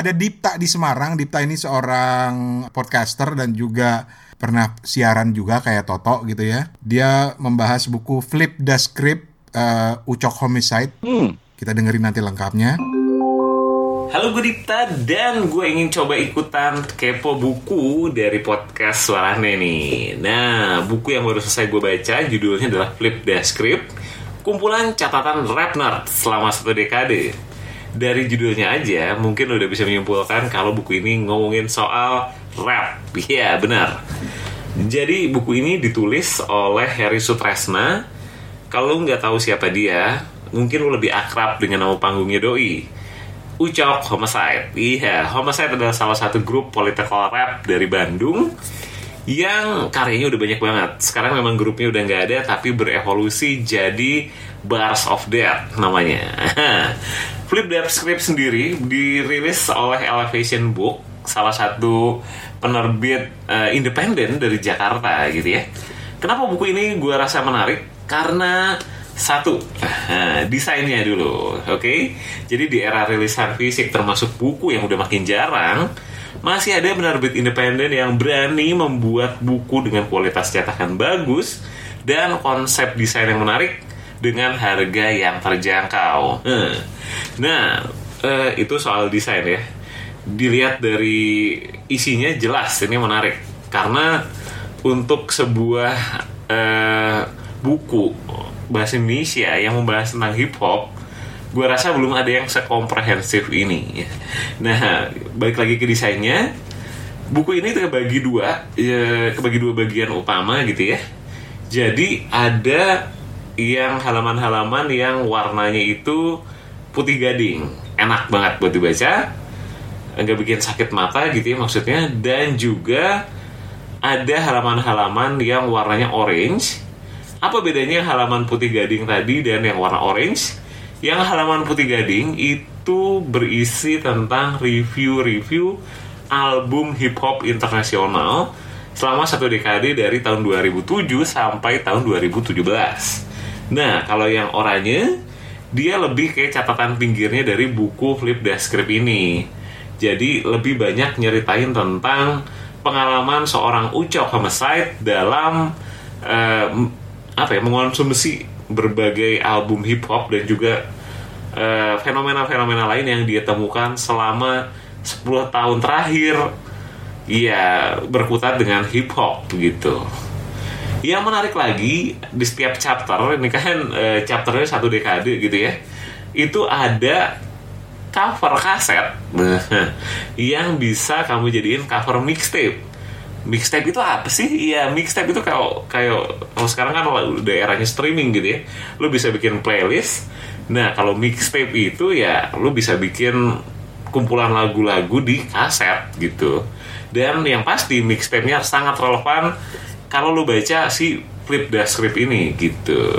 Speaker 1: Ada Dipta di Semarang. Dipta ini seorang podcaster dan juga pernah siaran juga kayak Toto gitu ya. Dia membahas buku Flip the Script eh, Ucok Homicide.
Speaker 3: Hmm.
Speaker 1: Kita dengerin nanti lengkapnya.
Speaker 7: Halo gue Dipta dan gue ingin coba ikutan kepo buku dari podcast Suarane nih. Nah, buku yang baru selesai gue baca judulnya adalah Flip the Script, kumpulan catatan rap nerd selama satu dekade. Dari judulnya aja mungkin udah bisa menyimpulkan kalau buku ini ngomongin soal rap. Iya, benar. Jadi buku ini ditulis oleh Harry Sutresna. Kalau nggak tahu siapa dia, mungkin lu lebih akrab dengan nama panggungnya Doi. Ucok Homicide. Iya, Homicide adalah salah satu grup political rap dari Bandung yang karyanya udah banyak banget. Sekarang memang grupnya udah nggak ada, tapi berevolusi jadi Bars of Death namanya. [LAUGHS] Flip Death Script sendiri dirilis oleh Elevation Book, salah satu penerbit eh, independen dari Jakarta gitu ya. Kenapa buku ini gue rasa menarik? Karena satu, [LAUGHS] desainnya dulu, oke? Jadi di era rilisan fisik termasuk buku yang udah makin jarang, masih ada penerbit independen yang berani membuat buku dengan kualitas cetakan bagus dan konsep desain yang menarik dengan harga yang terjangkau. Hmm. Nah, eh, itu soal desain ya. Dilihat dari isinya jelas ini menarik karena untuk sebuah eh, buku bahasa Indonesia yang membahas tentang hip hop gue rasa belum ada yang sekomprehensif ini. Nah, balik lagi ke desainnya, buku ini terbagi dua, ya, kebagi dua bagian utama gitu ya. Jadi ada yang halaman-halaman yang warnanya itu putih gading, enak banget buat dibaca, nggak bikin sakit mata gitu ya maksudnya, dan juga ada halaman-halaman yang warnanya orange. Apa bedanya halaman putih gading tadi dan yang warna orange? Yang halaman putih gading itu berisi tentang review-review album hip hop internasional selama satu dekade dari tahun 2007 sampai tahun 2017. Nah, kalau yang oranye dia lebih kayak catatan pinggirnya dari buku Flip the Script ini. Jadi lebih banyak nyeritain tentang pengalaman seorang Ucok Homicide dalam eh, apa ya mengonsumsi berbagai album hip hop dan juga eh, fenomena-fenomena lain yang dia temukan selama 10 tahun terakhir iya berkutat dengan hip hop gitu. Yang menarik lagi di setiap chapter ini kan eh, chapternya satu dekade gitu ya. Itu ada cover kaset [LAUGHS] yang bisa kamu jadiin cover mixtape. Mixtape itu apa sih? Iya, mixtape itu kayak kayak kalau sekarang kan udah eranya streaming gitu ya. Lu bisa bikin playlist. Nah, kalau mixtape itu ya lu bisa bikin kumpulan lagu-lagu di kaset gitu. Dan yang pasti mixtape-nya sangat relevan kalau lu baca si Flip Script ini gitu.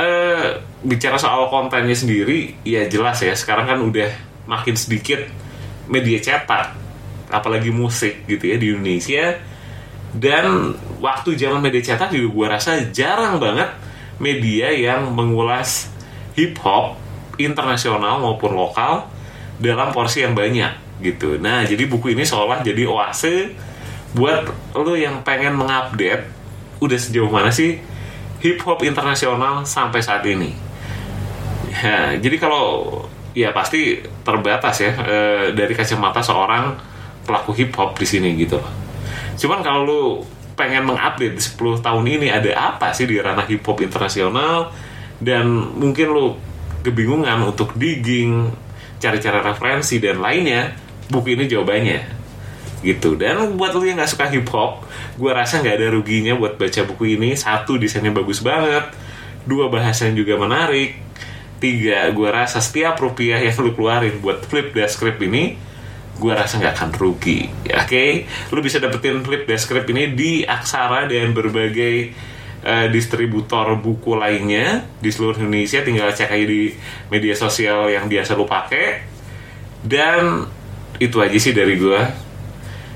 Speaker 7: Eh bicara soal kontennya sendiri, ya jelas ya sekarang kan udah makin sedikit media cetak, apalagi musik gitu ya di Indonesia. Dan waktu zaman media cetak juga gue rasa jarang banget media yang mengulas hip hop internasional maupun lokal dalam porsi yang banyak gitu. Nah, jadi buku ini seolah jadi oase buat lo yang pengen mengupdate udah sejauh mana sih hip hop internasional sampai saat ini. Ya, jadi kalau ya pasti terbatas ya e, dari kacamata seorang pelaku hip hop di sini gitu. Cuman kalau lu pengen mengupdate di 10 tahun ini ada apa sih di ranah hip hop internasional? Dan mungkin lu kebingungan untuk digging, cari-cari referensi dan lainnya, buku ini jawabannya. Gitu. Dan buat lu yang nggak suka hip hop gue rasa nggak ada ruginya buat baca buku ini. Satu desainnya bagus banget. Dua bahasanya juga menarik. Tiga gue rasa setiap rupiah yang lu keluarin buat flip the script ini gue rasa nggak akan rugi oke okay? lu bisa dapetin flip the script ini di aksara dan berbagai uh, distributor buku lainnya di seluruh Indonesia tinggal cek aja di media sosial yang biasa lu pakai dan itu aja sih dari gue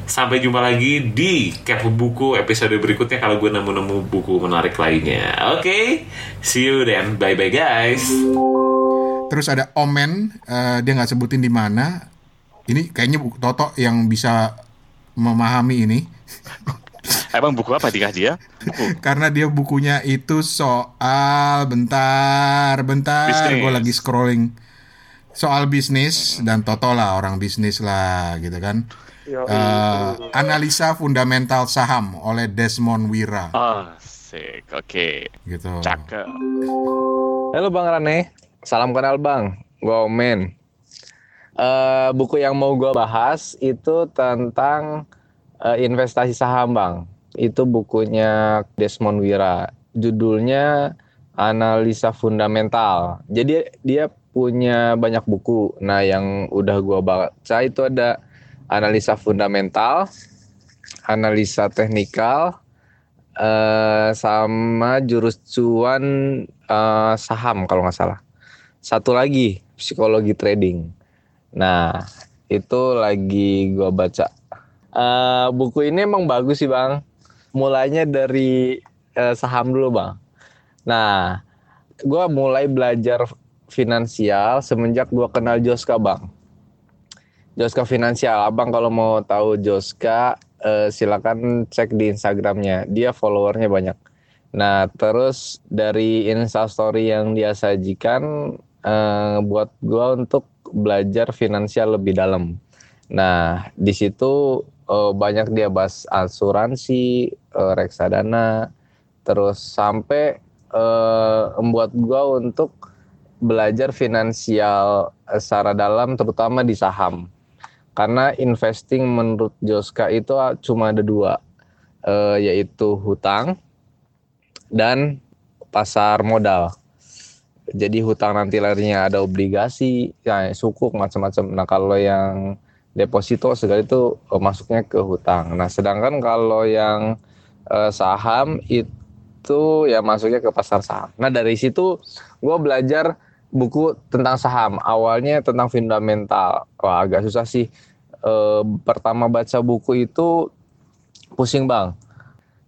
Speaker 7: Sampai jumpa lagi di Kepo Buku episode berikutnya kalau gue nemu-nemu buku menarik lainnya. Oke, see you then. Bye-bye guys.
Speaker 1: Terus ada Omen, eh, dia nggak sebutin di mana. Ini kayaknya buku Toto yang bisa memahami ini.
Speaker 3: Emang buku apa dikah dia? Buku. [LAUGHS]
Speaker 1: Karena dia bukunya itu soal bentar, bentar, gue lagi scrolling soal bisnis dan Toto lah orang bisnis lah gitu kan. Eh, analisa fundamental saham oleh Desmond Wira
Speaker 3: Oh, sik. Oke.
Speaker 1: gitu.
Speaker 3: Cakep.
Speaker 8: Halo Bang Rane, salam kenal Bang, gue Eh, buku yang mau gue bahas itu tentang eh, investasi saham Bang. Itu bukunya Desmond Wira. Judulnya Analisa Fundamental. Jadi dia punya banyak buku. Nah yang udah gue baca itu ada analisa fundamental, analisa teknikal, eh sama jurus cuan eh, saham kalau nggak salah. Satu lagi psikologi trading. Nah itu lagi gua baca. Eh, buku ini emang bagus sih bang. Mulainya dari eh, saham dulu bang. Nah gua mulai belajar finansial semenjak gua kenal Joska bang. Joska Finansial, abang kalau mau tahu Joska eh, silakan cek di Instagramnya. Dia followernya banyak. Nah, terus dari Instastory yang dia sajikan eh, buat gua untuk belajar finansial lebih dalam. Nah, di situ eh, banyak dia bahas asuransi, eh, reksadana, terus sampai eh, membuat gua untuk belajar finansial secara dalam terutama di saham. Karena investing menurut Joska itu ah, cuma ada dua, eh, yaitu hutang dan pasar modal. Jadi hutang nanti larinya ada obligasi, ya sukuk macam-macam. Nah kalau yang deposito segala itu eh, masuknya ke hutang. Nah sedangkan kalau yang eh, saham itu ya masuknya ke pasar saham. Nah dari situ gue belajar buku tentang saham. Awalnya tentang fundamental. Wah agak susah sih. Eh, pertama baca buku itu pusing bang.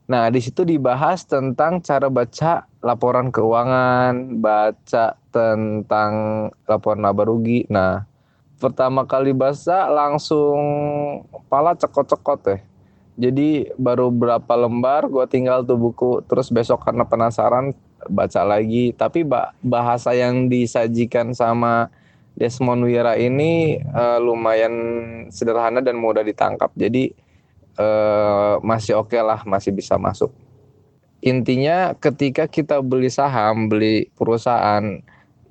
Speaker 8: Nah di situ dibahas tentang cara baca laporan keuangan, baca tentang laporan laba rugi. Nah pertama kali baca langsung pala cekot-cekot deh. Jadi baru berapa lembar gue tinggal tuh buku. Terus besok karena penasaran baca lagi. Tapi ba- bahasa yang disajikan sama Desmond Wira ini eh, lumayan sederhana dan mudah ditangkap. Jadi eh, masih oke lah, masih bisa masuk. Intinya ketika kita beli saham, beli perusahaan,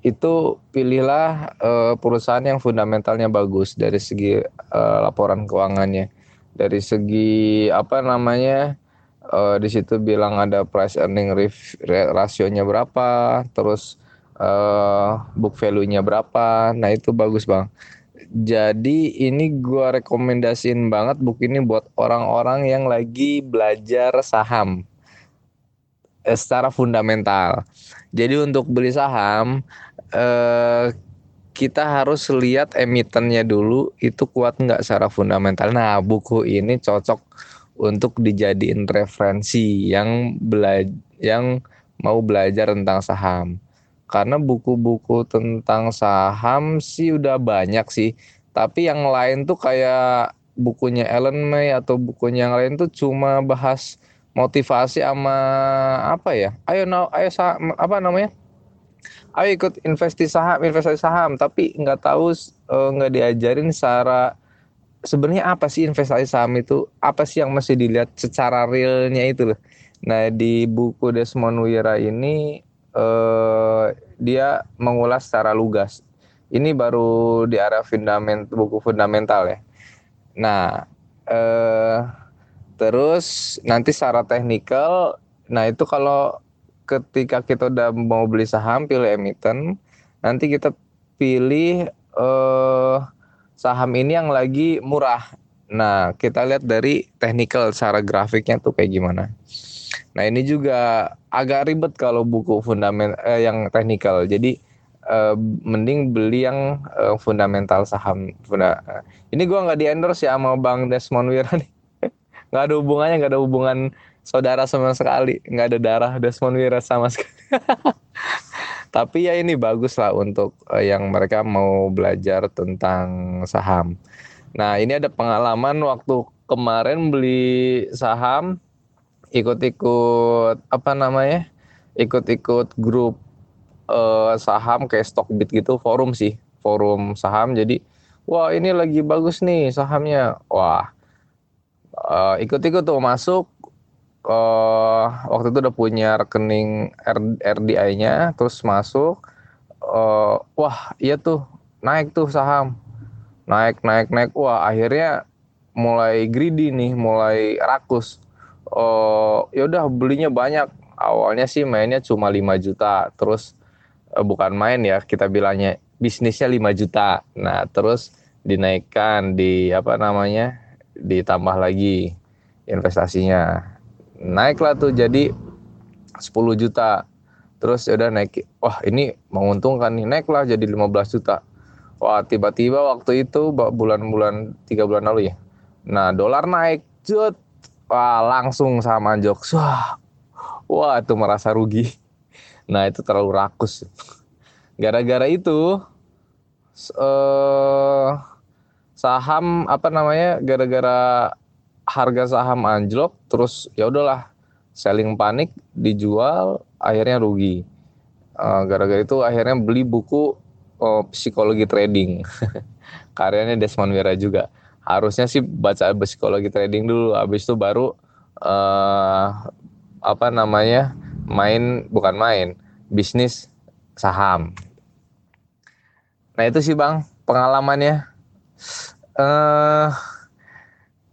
Speaker 8: itu pilihlah eh, perusahaan yang fundamentalnya bagus dari segi eh, laporan keuangannya, dari segi apa namanya eh, di situ bilang ada price earning rasionya berapa, terus eh, book value-nya berapa, nah itu bagus bang. Jadi ini gua rekomendasiin banget buku ini buat orang-orang yang lagi belajar saham secara fundamental. Jadi untuk beli saham eh, kita harus lihat emitennya dulu itu kuat nggak secara fundamental. Nah buku ini cocok untuk dijadiin referensi yang bela yang mau belajar tentang saham. Karena buku-buku tentang saham sih udah banyak sih. Tapi yang lain tuh kayak bukunya Ellen May atau bukunya yang lain tuh cuma bahas motivasi sama apa ya? Ayo now, ayo sa- apa namanya? Ayo ikut investasi saham, investasi saham, tapi nggak tahu eh, nggak diajarin secara sebenarnya apa sih investasi saham itu? Apa sih yang mesti dilihat secara realnya itu loh. Nah, di buku Desmond Wira ini eh, dia mengulas secara lugas. Ini baru di area fundament buku fundamental ya. Nah, eh terus nanti secara teknikal, nah itu kalau ketika kita udah mau beli saham pilih emiten, nanti kita pilih eh saham ini yang lagi murah. Nah, kita lihat dari technical secara grafiknya tuh kayak gimana. Nah, ini juga agak ribet kalau buku fundament eh, yang technical. Jadi eh, mending beli yang eh, fundamental saham. Eh, ini gua nggak di endorse ya sama Bang Desmond Wira nih. Nggak ada hubungannya nggak ada hubungan saudara sama sekali. Nggak ada darah Desmond Wira sama sekali. [LAUGHS] Tapi ya ini bagus lah untuk uh, yang mereka mau belajar tentang saham. Nah ini ada pengalaman waktu kemarin beli saham ikut-ikut apa namanya ikut-ikut grup uh, saham kayak Stockbit gitu forum sih forum saham. Jadi wah ini lagi bagus nih sahamnya. Wah uh, ikut-ikut tuh masuk. Uh, waktu itu udah punya rekening RDI-nya terus masuk. Uh, wah iya tuh naik tuh saham. Naik naik naik. Wah akhirnya mulai greedy nih mulai rakus. Uh, ya udah belinya banyak. Awalnya sih mainnya cuma 5 juta. Terus uh, bukan main ya kita bilangnya bisnisnya 5 juta. Nah terus dinaikkan di apa namanya ditambah lagi investasinya. Naiklah tuh jadi 10 juta. Terus ya udah naik wah ini menguntungkan nih naiklah jadi 15 juta. Wah tiba-tiba waktu itu bulan-bulan tiga bulan lalu ya. Nah dolar naik cut. Wah langsung sama jok. Wah wah itu merasa rugi. Nah itu terlalu rakus. Gara-gara itu eh saham apa namanya gara-gara harga saham anjlok terus ya udahlah selling panik dijual akhirnya rugi. Uh, gara-gara itu akhirnya beli buku uh, psikologi trading. [LAUGHS] Karyanya Desmond Wira juga. Harusnya sih baca psikologi trading dulu habis itu baru uh, apa namanya main bukan main bisnis saham. Nah itu sih bang pengalamannya uh,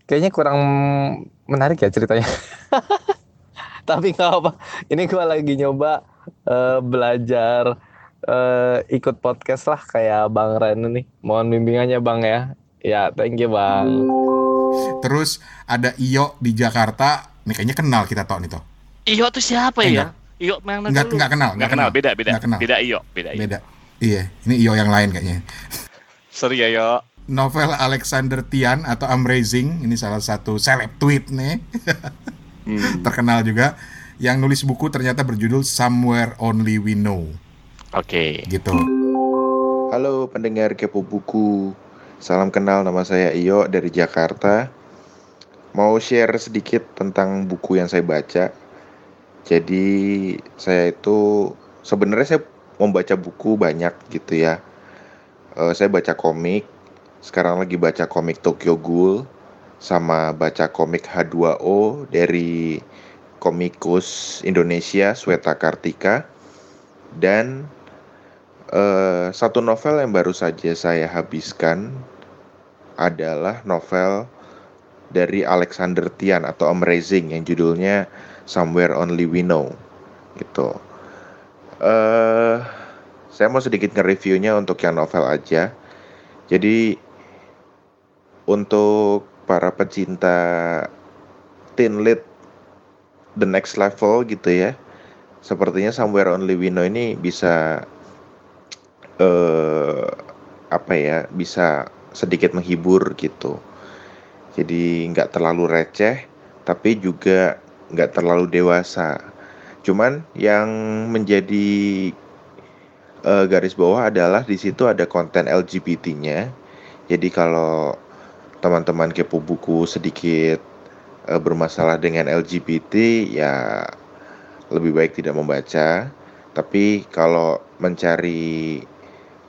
Speaker 8: kayaknya kurang menarik ya ceritanya. [LAUGHS] Tapi nggak apa. Ini gue lagi nyoba uh, belajar uh, ikut podcast lah kayak Bang Ren nih. Mohon bimbingannya Bang ya. Ya, thank you Bang.
Speaker 1: Terus ada Iyo di Jakarta. Nih kayaknya kenal kita tau nih toh.
Speaker 3: Iyo tuh siapa
Speaker 1: Eh,
Speaker 3: ya? Iyo yang
Speaker 1: Nggak, nggak kenal,
Speaker 3: Nggak kenal, beda, beda.
Speaker 1: Nggak kenal.
Speaker 3: Beda Iyo, beda Iyo.
Speaker 1: Beda. Iya, ini Iyo yang lain kayaknya.
Speaker 3: Sorry ya, Iyo.
Speaker 1: Novel Alexander Tian atau Amazing ini salah satu seleb tweet nih. [LAUGHS]
Speaker 3: Hmm.
Speaker 1: terkenal juga. Yang nulis buku ternyata berjudul Somewhere Only We Know.
Speaker 3: Oke.
Speaker 1: gitu.
Speaker 9: Halo pendengar Kepo Buku. Salam kenal nama saya Iyo dari Jakarta. Mau share sedikit tentang buku yang saya baca. Jadi saya itu sebenarnya saya membaca buku banyak gitu ya. Eh, Saya baca komik Sekarang lagi baca komik Tokyo Ghoul Sama baca komik H2O dari komikus Indonesia Sweta Kartika Dan Eh, satu novel yang baru saja saya habiskan adalah novel dari Alexander Tian atau Amazing yang judulnya Somewhere Only We Know gitu. Eh, saya mau sedikit nge-reviewnya untuk yang novel aja. Jadi untuk para pecinta teen lit the next level gitu ya. Sepertinya Somewhere Only We Know ini bisa eh apa ya bisa sedikit menghibur gitu. Jadi nggak terlalu receh tapi juga nggak terlalu dewasa. Cuman yang menjadi eh, garis bawah adalah di situ ada konten LGBT-nya jadi kalau teman-teman kepo buku sedikit eh, bermasalah dengan LGBT ya lebih baik tidak membaca. Tapi kalau mencari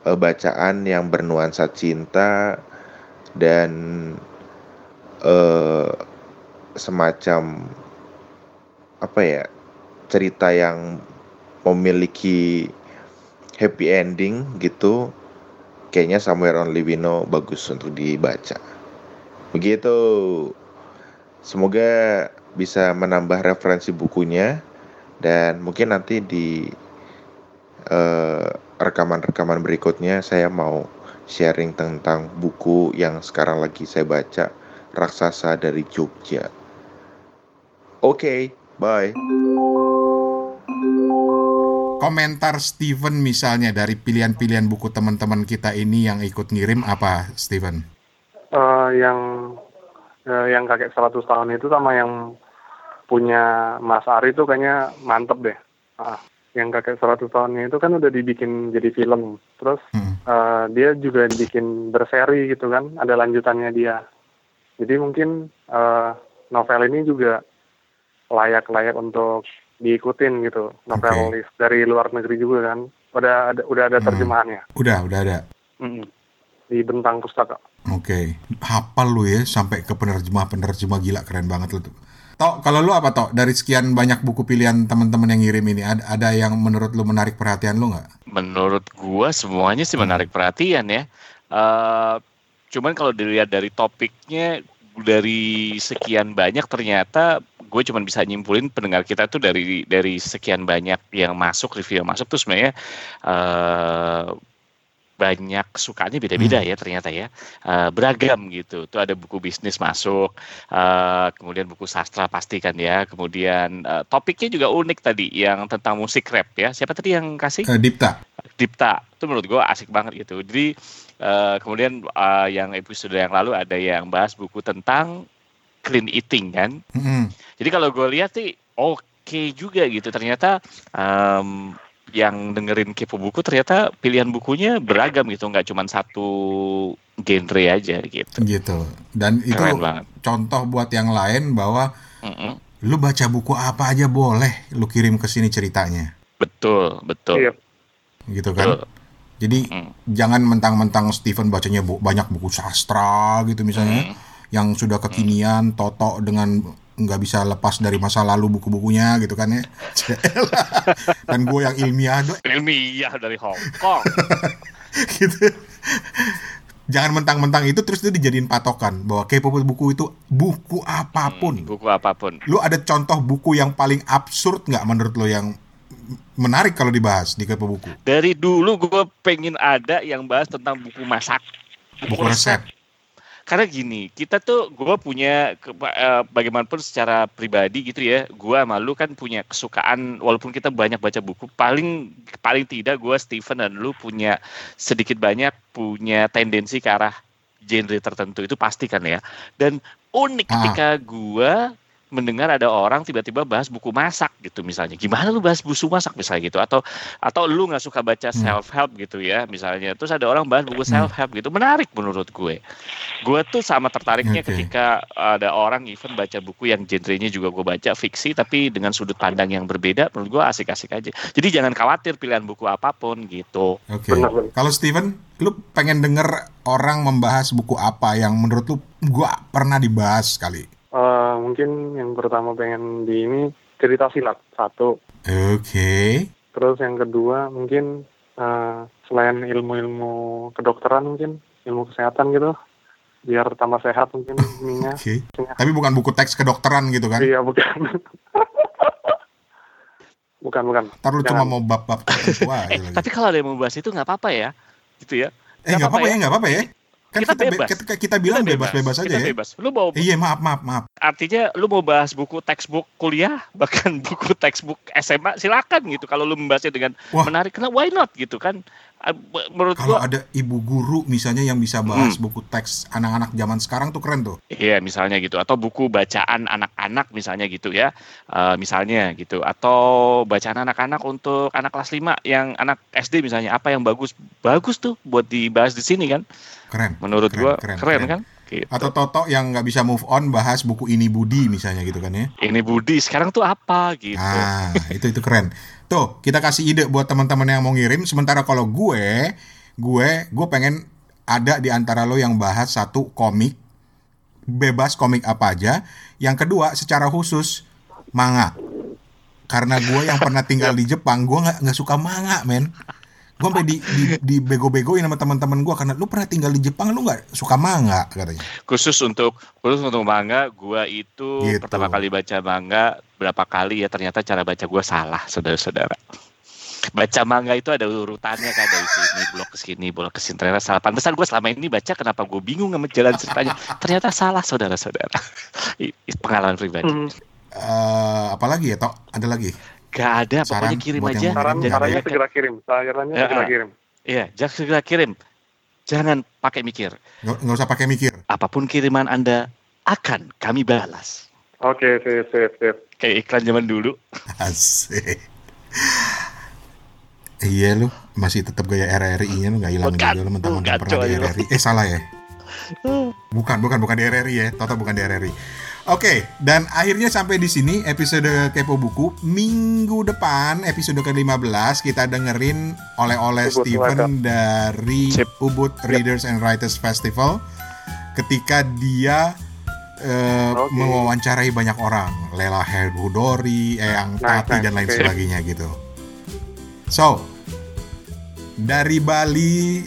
Speaker 9: eh, bacaan yang bernuansa cinta dan eh semacam apa ya cerita yang memiliki happy ending gitu kayaknya Somewhere Only We Know bagus untuk dibaca begitu semoga bisa menambah referensi bukunya dan mungkin nanti di eh, rekaman-rekaman berikutnya saya mau sharing tentang buku yang sekarang lagi saya baca Raksasa dari Jogja. Oke, bye.
Speaker 1: komentar Steven misalnya dari pilihan-pilihan buku teman-teman kita ini yang ikut ngirim apa Steven
Speaker 2: Eh, yang eh, yang kakek 100 tahun itu sama yang punya Mas Ari itu kayaknya mantep deh. Ah, yang kakek 100 tahunnya itu kan udah dibikin jadi film. Terus
Speaker 1: Hmm.
Speaker 2: eh, dia juga dibikin berseri gitu kan, ada lanjutannya dia. Jadi mungkin eh, novel ini juga layak-layak untuk diikutin gitu. Novelis dari luar negeri juga kan. Udah ada udah ada
Speaker 1: Hmm.
Speaker 2: terjemahannya.
Speaker 1: Udah, udah ada.
Speaker 2: Mm-mm. Di bentang pustaka.
Speaker 1: Oke, hafal lu ya sampai ke penerjemah-penerjemah gila keren banget lu tuh. Tok, kalau lu apa Tok? Dari sekian banyak buku pilihan teman-teman yang ngirim ini, ada, ada yang menurut lu menarik perhatian lu nggak?
Speaker 3: Menurut gua semuanya sih menarik perhatian ya. Eh cuman kalau dilihat dari topiknya dari sekian banyak ternyata gue cuman bisa nyimpulin pendengar kita tuh dari dari sekian banyak yang masuk review yang masuk tuh sebenarnya eh banyak sukanya beda-beda ya ternyata ya. Eh, beragam gitu. Tuh ada buku bisnis masuk eh, kemudian buku sastra pasti kan ya. Kemudian eh, topiknya juga unik tadi yang tentang musik rap ya. Siapa tadi yang kasih?
Speaker 1: Dipta.
Speaker 3: Dipta. Itu menurut gue asik banget gitu. Jadi eh, kemudian eh, yang episode yang lalu ada yang bahas buku tentang clean eating kan.
Speaker 1: Mm-mm.
Speaker 3: jadi kalau gue lihat sih oke juga gitu. Ternyata em, yang dengerin kepo buku ternyata pilihan bukunya beragam gitu nggak cuma satu genre aja gitu
Speaker 1: Gitu. Dan itu
Speaker 3: keren banget
Speaker 1: contoh buat yang lain bahwa
Speaker 3: Mm-mm.
Speaker 1: lu baca buku apa aja boleh lu kirim ke sini ceritanya.
Speaker 3: betul betul
Speaker 2: Iya.
Speaker 1: Gitu kan?
Speaker 3: betul
Speaker 1: Jadi
Speaker 3: Mm.
Speaker 1: jangan mentang-mentang Steven bacanya bu- banyak buku sastra gitu misalnya
Speaker 3: Mm.
Speaker 1: yang sudah kekinian, Toto dengan nggak bisa lepas dari masa lalu buku-bukunya gitu kan ya. [LAUGHS] Dan gue yang ilmiah do-
Speaker 3: ilmiah dari Hong Kong [LAUGHS]
Speaker 1: gitu. Jangan mentang-mentang itu terus itu dijadiin patokan bahwa kepo buku itu buku apa pun.
Speaker 3: Hmm, buku apa pun
Speaker 1: Lu ada contoh buku yang paling absurd nggak menurut lo yang menarik kalau dibahas di kepo buku?
Speaker 3: dari dulu gue pengen ada yang bahas tentang buku masak
Speaker 1: Buku resep.
Speaker 3: Karena gini kita tuh gue punya eh, bagaimanapun secara pribadi gitu ya gue sama lu kan punya kesukaan walaupun kita banyak baca buku paling paling tidak gue Steven dan lu punya sedikit banyak punya tendensi ke arah genre tertentu itu pasti kan ya dan unik
Speaker 1: Ah.
Speaker 3: ketika gue mendengar ada orang tiba-tiba bahas buku masak gitu misalnya gimana lu bahas buku masak misalnya gitu atau atau lu nggak suka baca
Speaker 1: Hmm.
Speaker 3: self help gitu ya misalnya terus ada orang bahas buku
Speaker 1: Hmm.
Speaker 3: self help gitu menarik menurut gue gue tuh sama tertariknya
Speaker 1: Oke.
Speaker 3: ketika ada orang even baca buku yang genrenya juga gue baca fiksi tapi dengan sudut pandang yang berbeda menurut gue asik-asik aja jadi jangan khawatir pilihan buku apa pun gitu
Speaker 1: Oke.
Speaker 2: Benar, benar.
Speaker 1: Kalau Steven, lu pengen denger orang membahas buku apa yang menurut lu gua pernah dibahas kali?
Speaker 2: Eh, mungkin yang pertama pengen di ini cerita silat satu.
Speaker 1: Oke.
Speaker 2: Terus yang kedua mungkin eh, selain ilmu-ilmu kedokteran mungkin ilmu kesehatan gitu, biar tambah sehat mungkin [LAUGHS] ininya.
Speaker 1: Oke. Tapi bukan buku teks kedokteran gitu kan?
Speaker 2: Iya bukan. [LAUGHS] bukan bukan.
Speaker 1: Ntar lu cuma mau bab-bab [LAUGHS] tertentu aja
Speaker 3: eh, tapi kalau ada yang mau bahas itu nggak apa-apa ya gitu ya
Speaker 1: Eh nggak apa-apa ya, nggak apa-apa ya. Kan
Speaker 3: Kita
Speaker 1: kita, be-
Speaker 3: bebas.
Speaker 1: kita, kita bilang bebas-bebas aja
Speaker 3: kita
Speaker 1: ya.
Speaker 3: bebas lu mau
Speaker 1: Iya maaf maaf maaf.
Speaker 3: artinya lu mau bahas buku textbook kuliah [LAUGHS] bahkan buku textbook SMA silakan gitu kalau lu membahasnya dengan
Speaker 1: Wah.
Speaker 3: menarik karena why not gitu kan menurut
Speaker 1: Kalau
Speaker 3: gua
Speaker 1: ada ibu guru misalnya yang bisa bahas buku teks anak-anak zaman sekarang tuh keren tuh.
Speaker 3: Iya misalnya gitu. Atau buku bacaan anak-anak misalnya gitu ya. Eh, misalnya gitu. Atau bacaan anak-anak untuk anak kelas 5 yang anak SD misalnya. Apa yang bagus? Bagus tuh buat dibahas di sini kan?
Speaker 1: Keren.
Speaker 3: menurut
Speaker 1: Keren,
Speaker 3: gua
Speaker 1: keren,
Speaker 3: keren,
Speaker 1: keren.
Speaker 3: kan gitu.
Speaker 1: Atau Toto yang nggak bisa move on bahas buku ini Budi misalnya gitu kan ya.
Speaker 3: ini Budi sekarang tuh apa gitu
Speaker 1: Ah, itu itu keren. Tuh, kita kasih ide buat teman-teman yang mau ngirim. Sementara kalau gue, gue, gue pengen ada di antara lo yang bahas satu komik, bebas komik apa aja. Yang kedua, secara khusus manga. Karena gue yang pernah tinggal di Jepang, gue nggak nggak suka manga, men. Gue sampai di, di, di bego-begoin sama teman-teman gue karena lu pernah tinggal di Jepang, lu nggak suka manga katanya.
Speaker 3: khusus untuk khusus untuk manga gua itu
Speaker 1: Gitu.
Speaker 3: pertama kali baca manga berapa kali ya ternyata cara baca gua salah saudara-saudara baca manga itu ada urutannya kan dari sini blok ke sini blok ke sini ternyata salah pantesan gue selama ini baca kenapa gue bingung sama jalan ceritanya ternyata salah saudara-saudara [LAUGHS] pengalaman pribadi
Speaker 2: Hmm,
Speaker 1: Eh, apalagi ya, Tok? Ada lagi?
Speaker 3: Gak ada
Speaker 1: Saran
Speaker 3: pokoknya kirim aja
Speaker 2: saran
Speaker 1: Jangan
Speaker 2: sarannya segera kirim. Sarannya
Speaker 3: Ya,
Speaker 2: segera kirim.
Speaker 3: iya jangan segera kirim jangan pakai mikir
Speaker 1: Nggak, nggak usah pakai mikir.
Speaker 3: apa pun kiriman anda akan kami balas.
Speaker 2: Oke, sip, sip, sip.
Speaker 3: Kayak iklan zaman dulu. [LAUGHS]
Speaker 1: Asik. Iya lu masih tetap gaya RRI nya lu nggak hilang
Speaker 3: Bukan,
Speaker 1: juga lu mentang-mentang pernah di. RRI. Eh salah ya? [LAUGHS] Bukan, bukan, bukan di RRI ya. Toto bukan di RRI. Oke, dan akhirnya sampai di sini episode Kepo Buku. Minggu depan, episode ke-15, kita dengerin oleh-oleh Steven dari
Speaker 3: Sip.
Speaker 1: Ubud Readers and Writers Festival. Ketika dia eh,
Speaker 2: Oke.
Speaker 1: mewawancarai banyak orang. Lela Hergudori, Eyang
Speaker 2: Nice,
Speaker 1: Tati, dan
Speaker 2: nice,
Speaker 1: lain
Speaker 2: oke.
Speaker 1: sebagainya gitu. So, dari Bali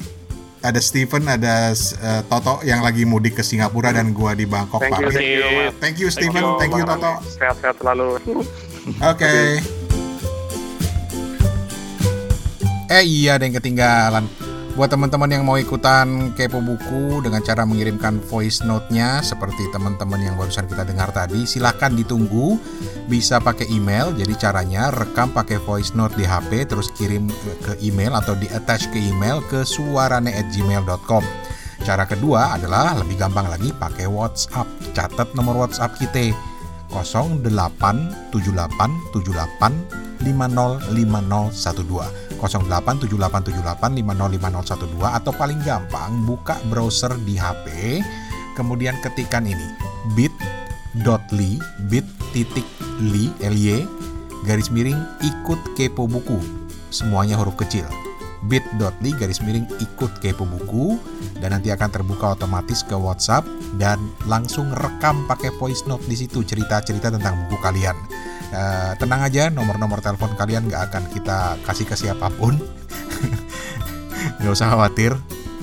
Speaker 1: ada Steven, ada eh, Toto yang lagi mudik ke Singapura dan gua di Bangkok
Speaker 2: Thank you,
Speaker 1: pamit.
Speaker 2: thank you.
Speaker 1: Thank you Steven,
Speaker 2: Thank you,
Speaker 1: thank you Toto.
Speaker 2: Sehat-sehat selalu.
Speaker 1: Oke. Eh iya ada yang ketinggalan. Buat teman-teman yang mau ikutan kepo buku dengan cara mengirimkan voice note-nya seperti teman-teman yang barusan kita dengar tadi, silahkan ditunggu. Bisa pakai email. Jadi caranya rekam pakai voice note di HP terus kirim ke- email atau di attach ke email ke suarane@gmail.com. Cara kedua adalah lebih gampang lagi pakai WhatsApp. Catat nomor WhatsApp kita 087878505012 087878505012 atau paling gampang buka browser di HP kemudian ketikan ini bit.ly bit.ly ly garis miring ikut kepo buku. Semuanya huruf kecil. bit.ly garis miring ikut kepo buku. Dan nanti akan terbuka otomatis ke WhatsApp dan langsung rekam pakai voice note di situ cerita-cerita tentang buku kalian. Eh, tenang aja, nomor-nomor telepon kalian nggak akan kita kasih ke siapa pun. [LAUGHS] nggak usah khawatir,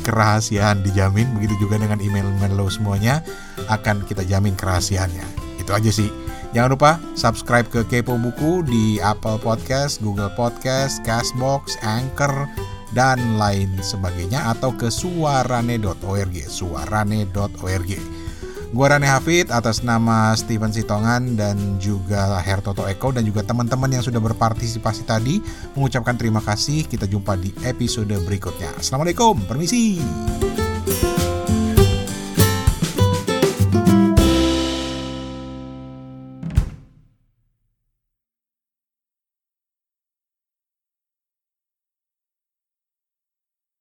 Speaker 1: kerahasiaan dijamin. Begitu juga dengan email-email lo semuanya akan kita jamin kerahasiaannya. Itu aja sih. Jangan lupa subscribe ke Kepo Buku di Apple Podcast, Google Podcast, Castbox, Anchor, dan lain sebagainya atau ke suarane.org suarane.org Gua Rane Hafid atas nama Steven Sitongan dan juga Hertoto Eko dan juga teman-teman yang sudah berpartisipasi tadi mengucapkan terima kasih. Kita jumpa di episode berikutnya. Assalamualaikum, permisi.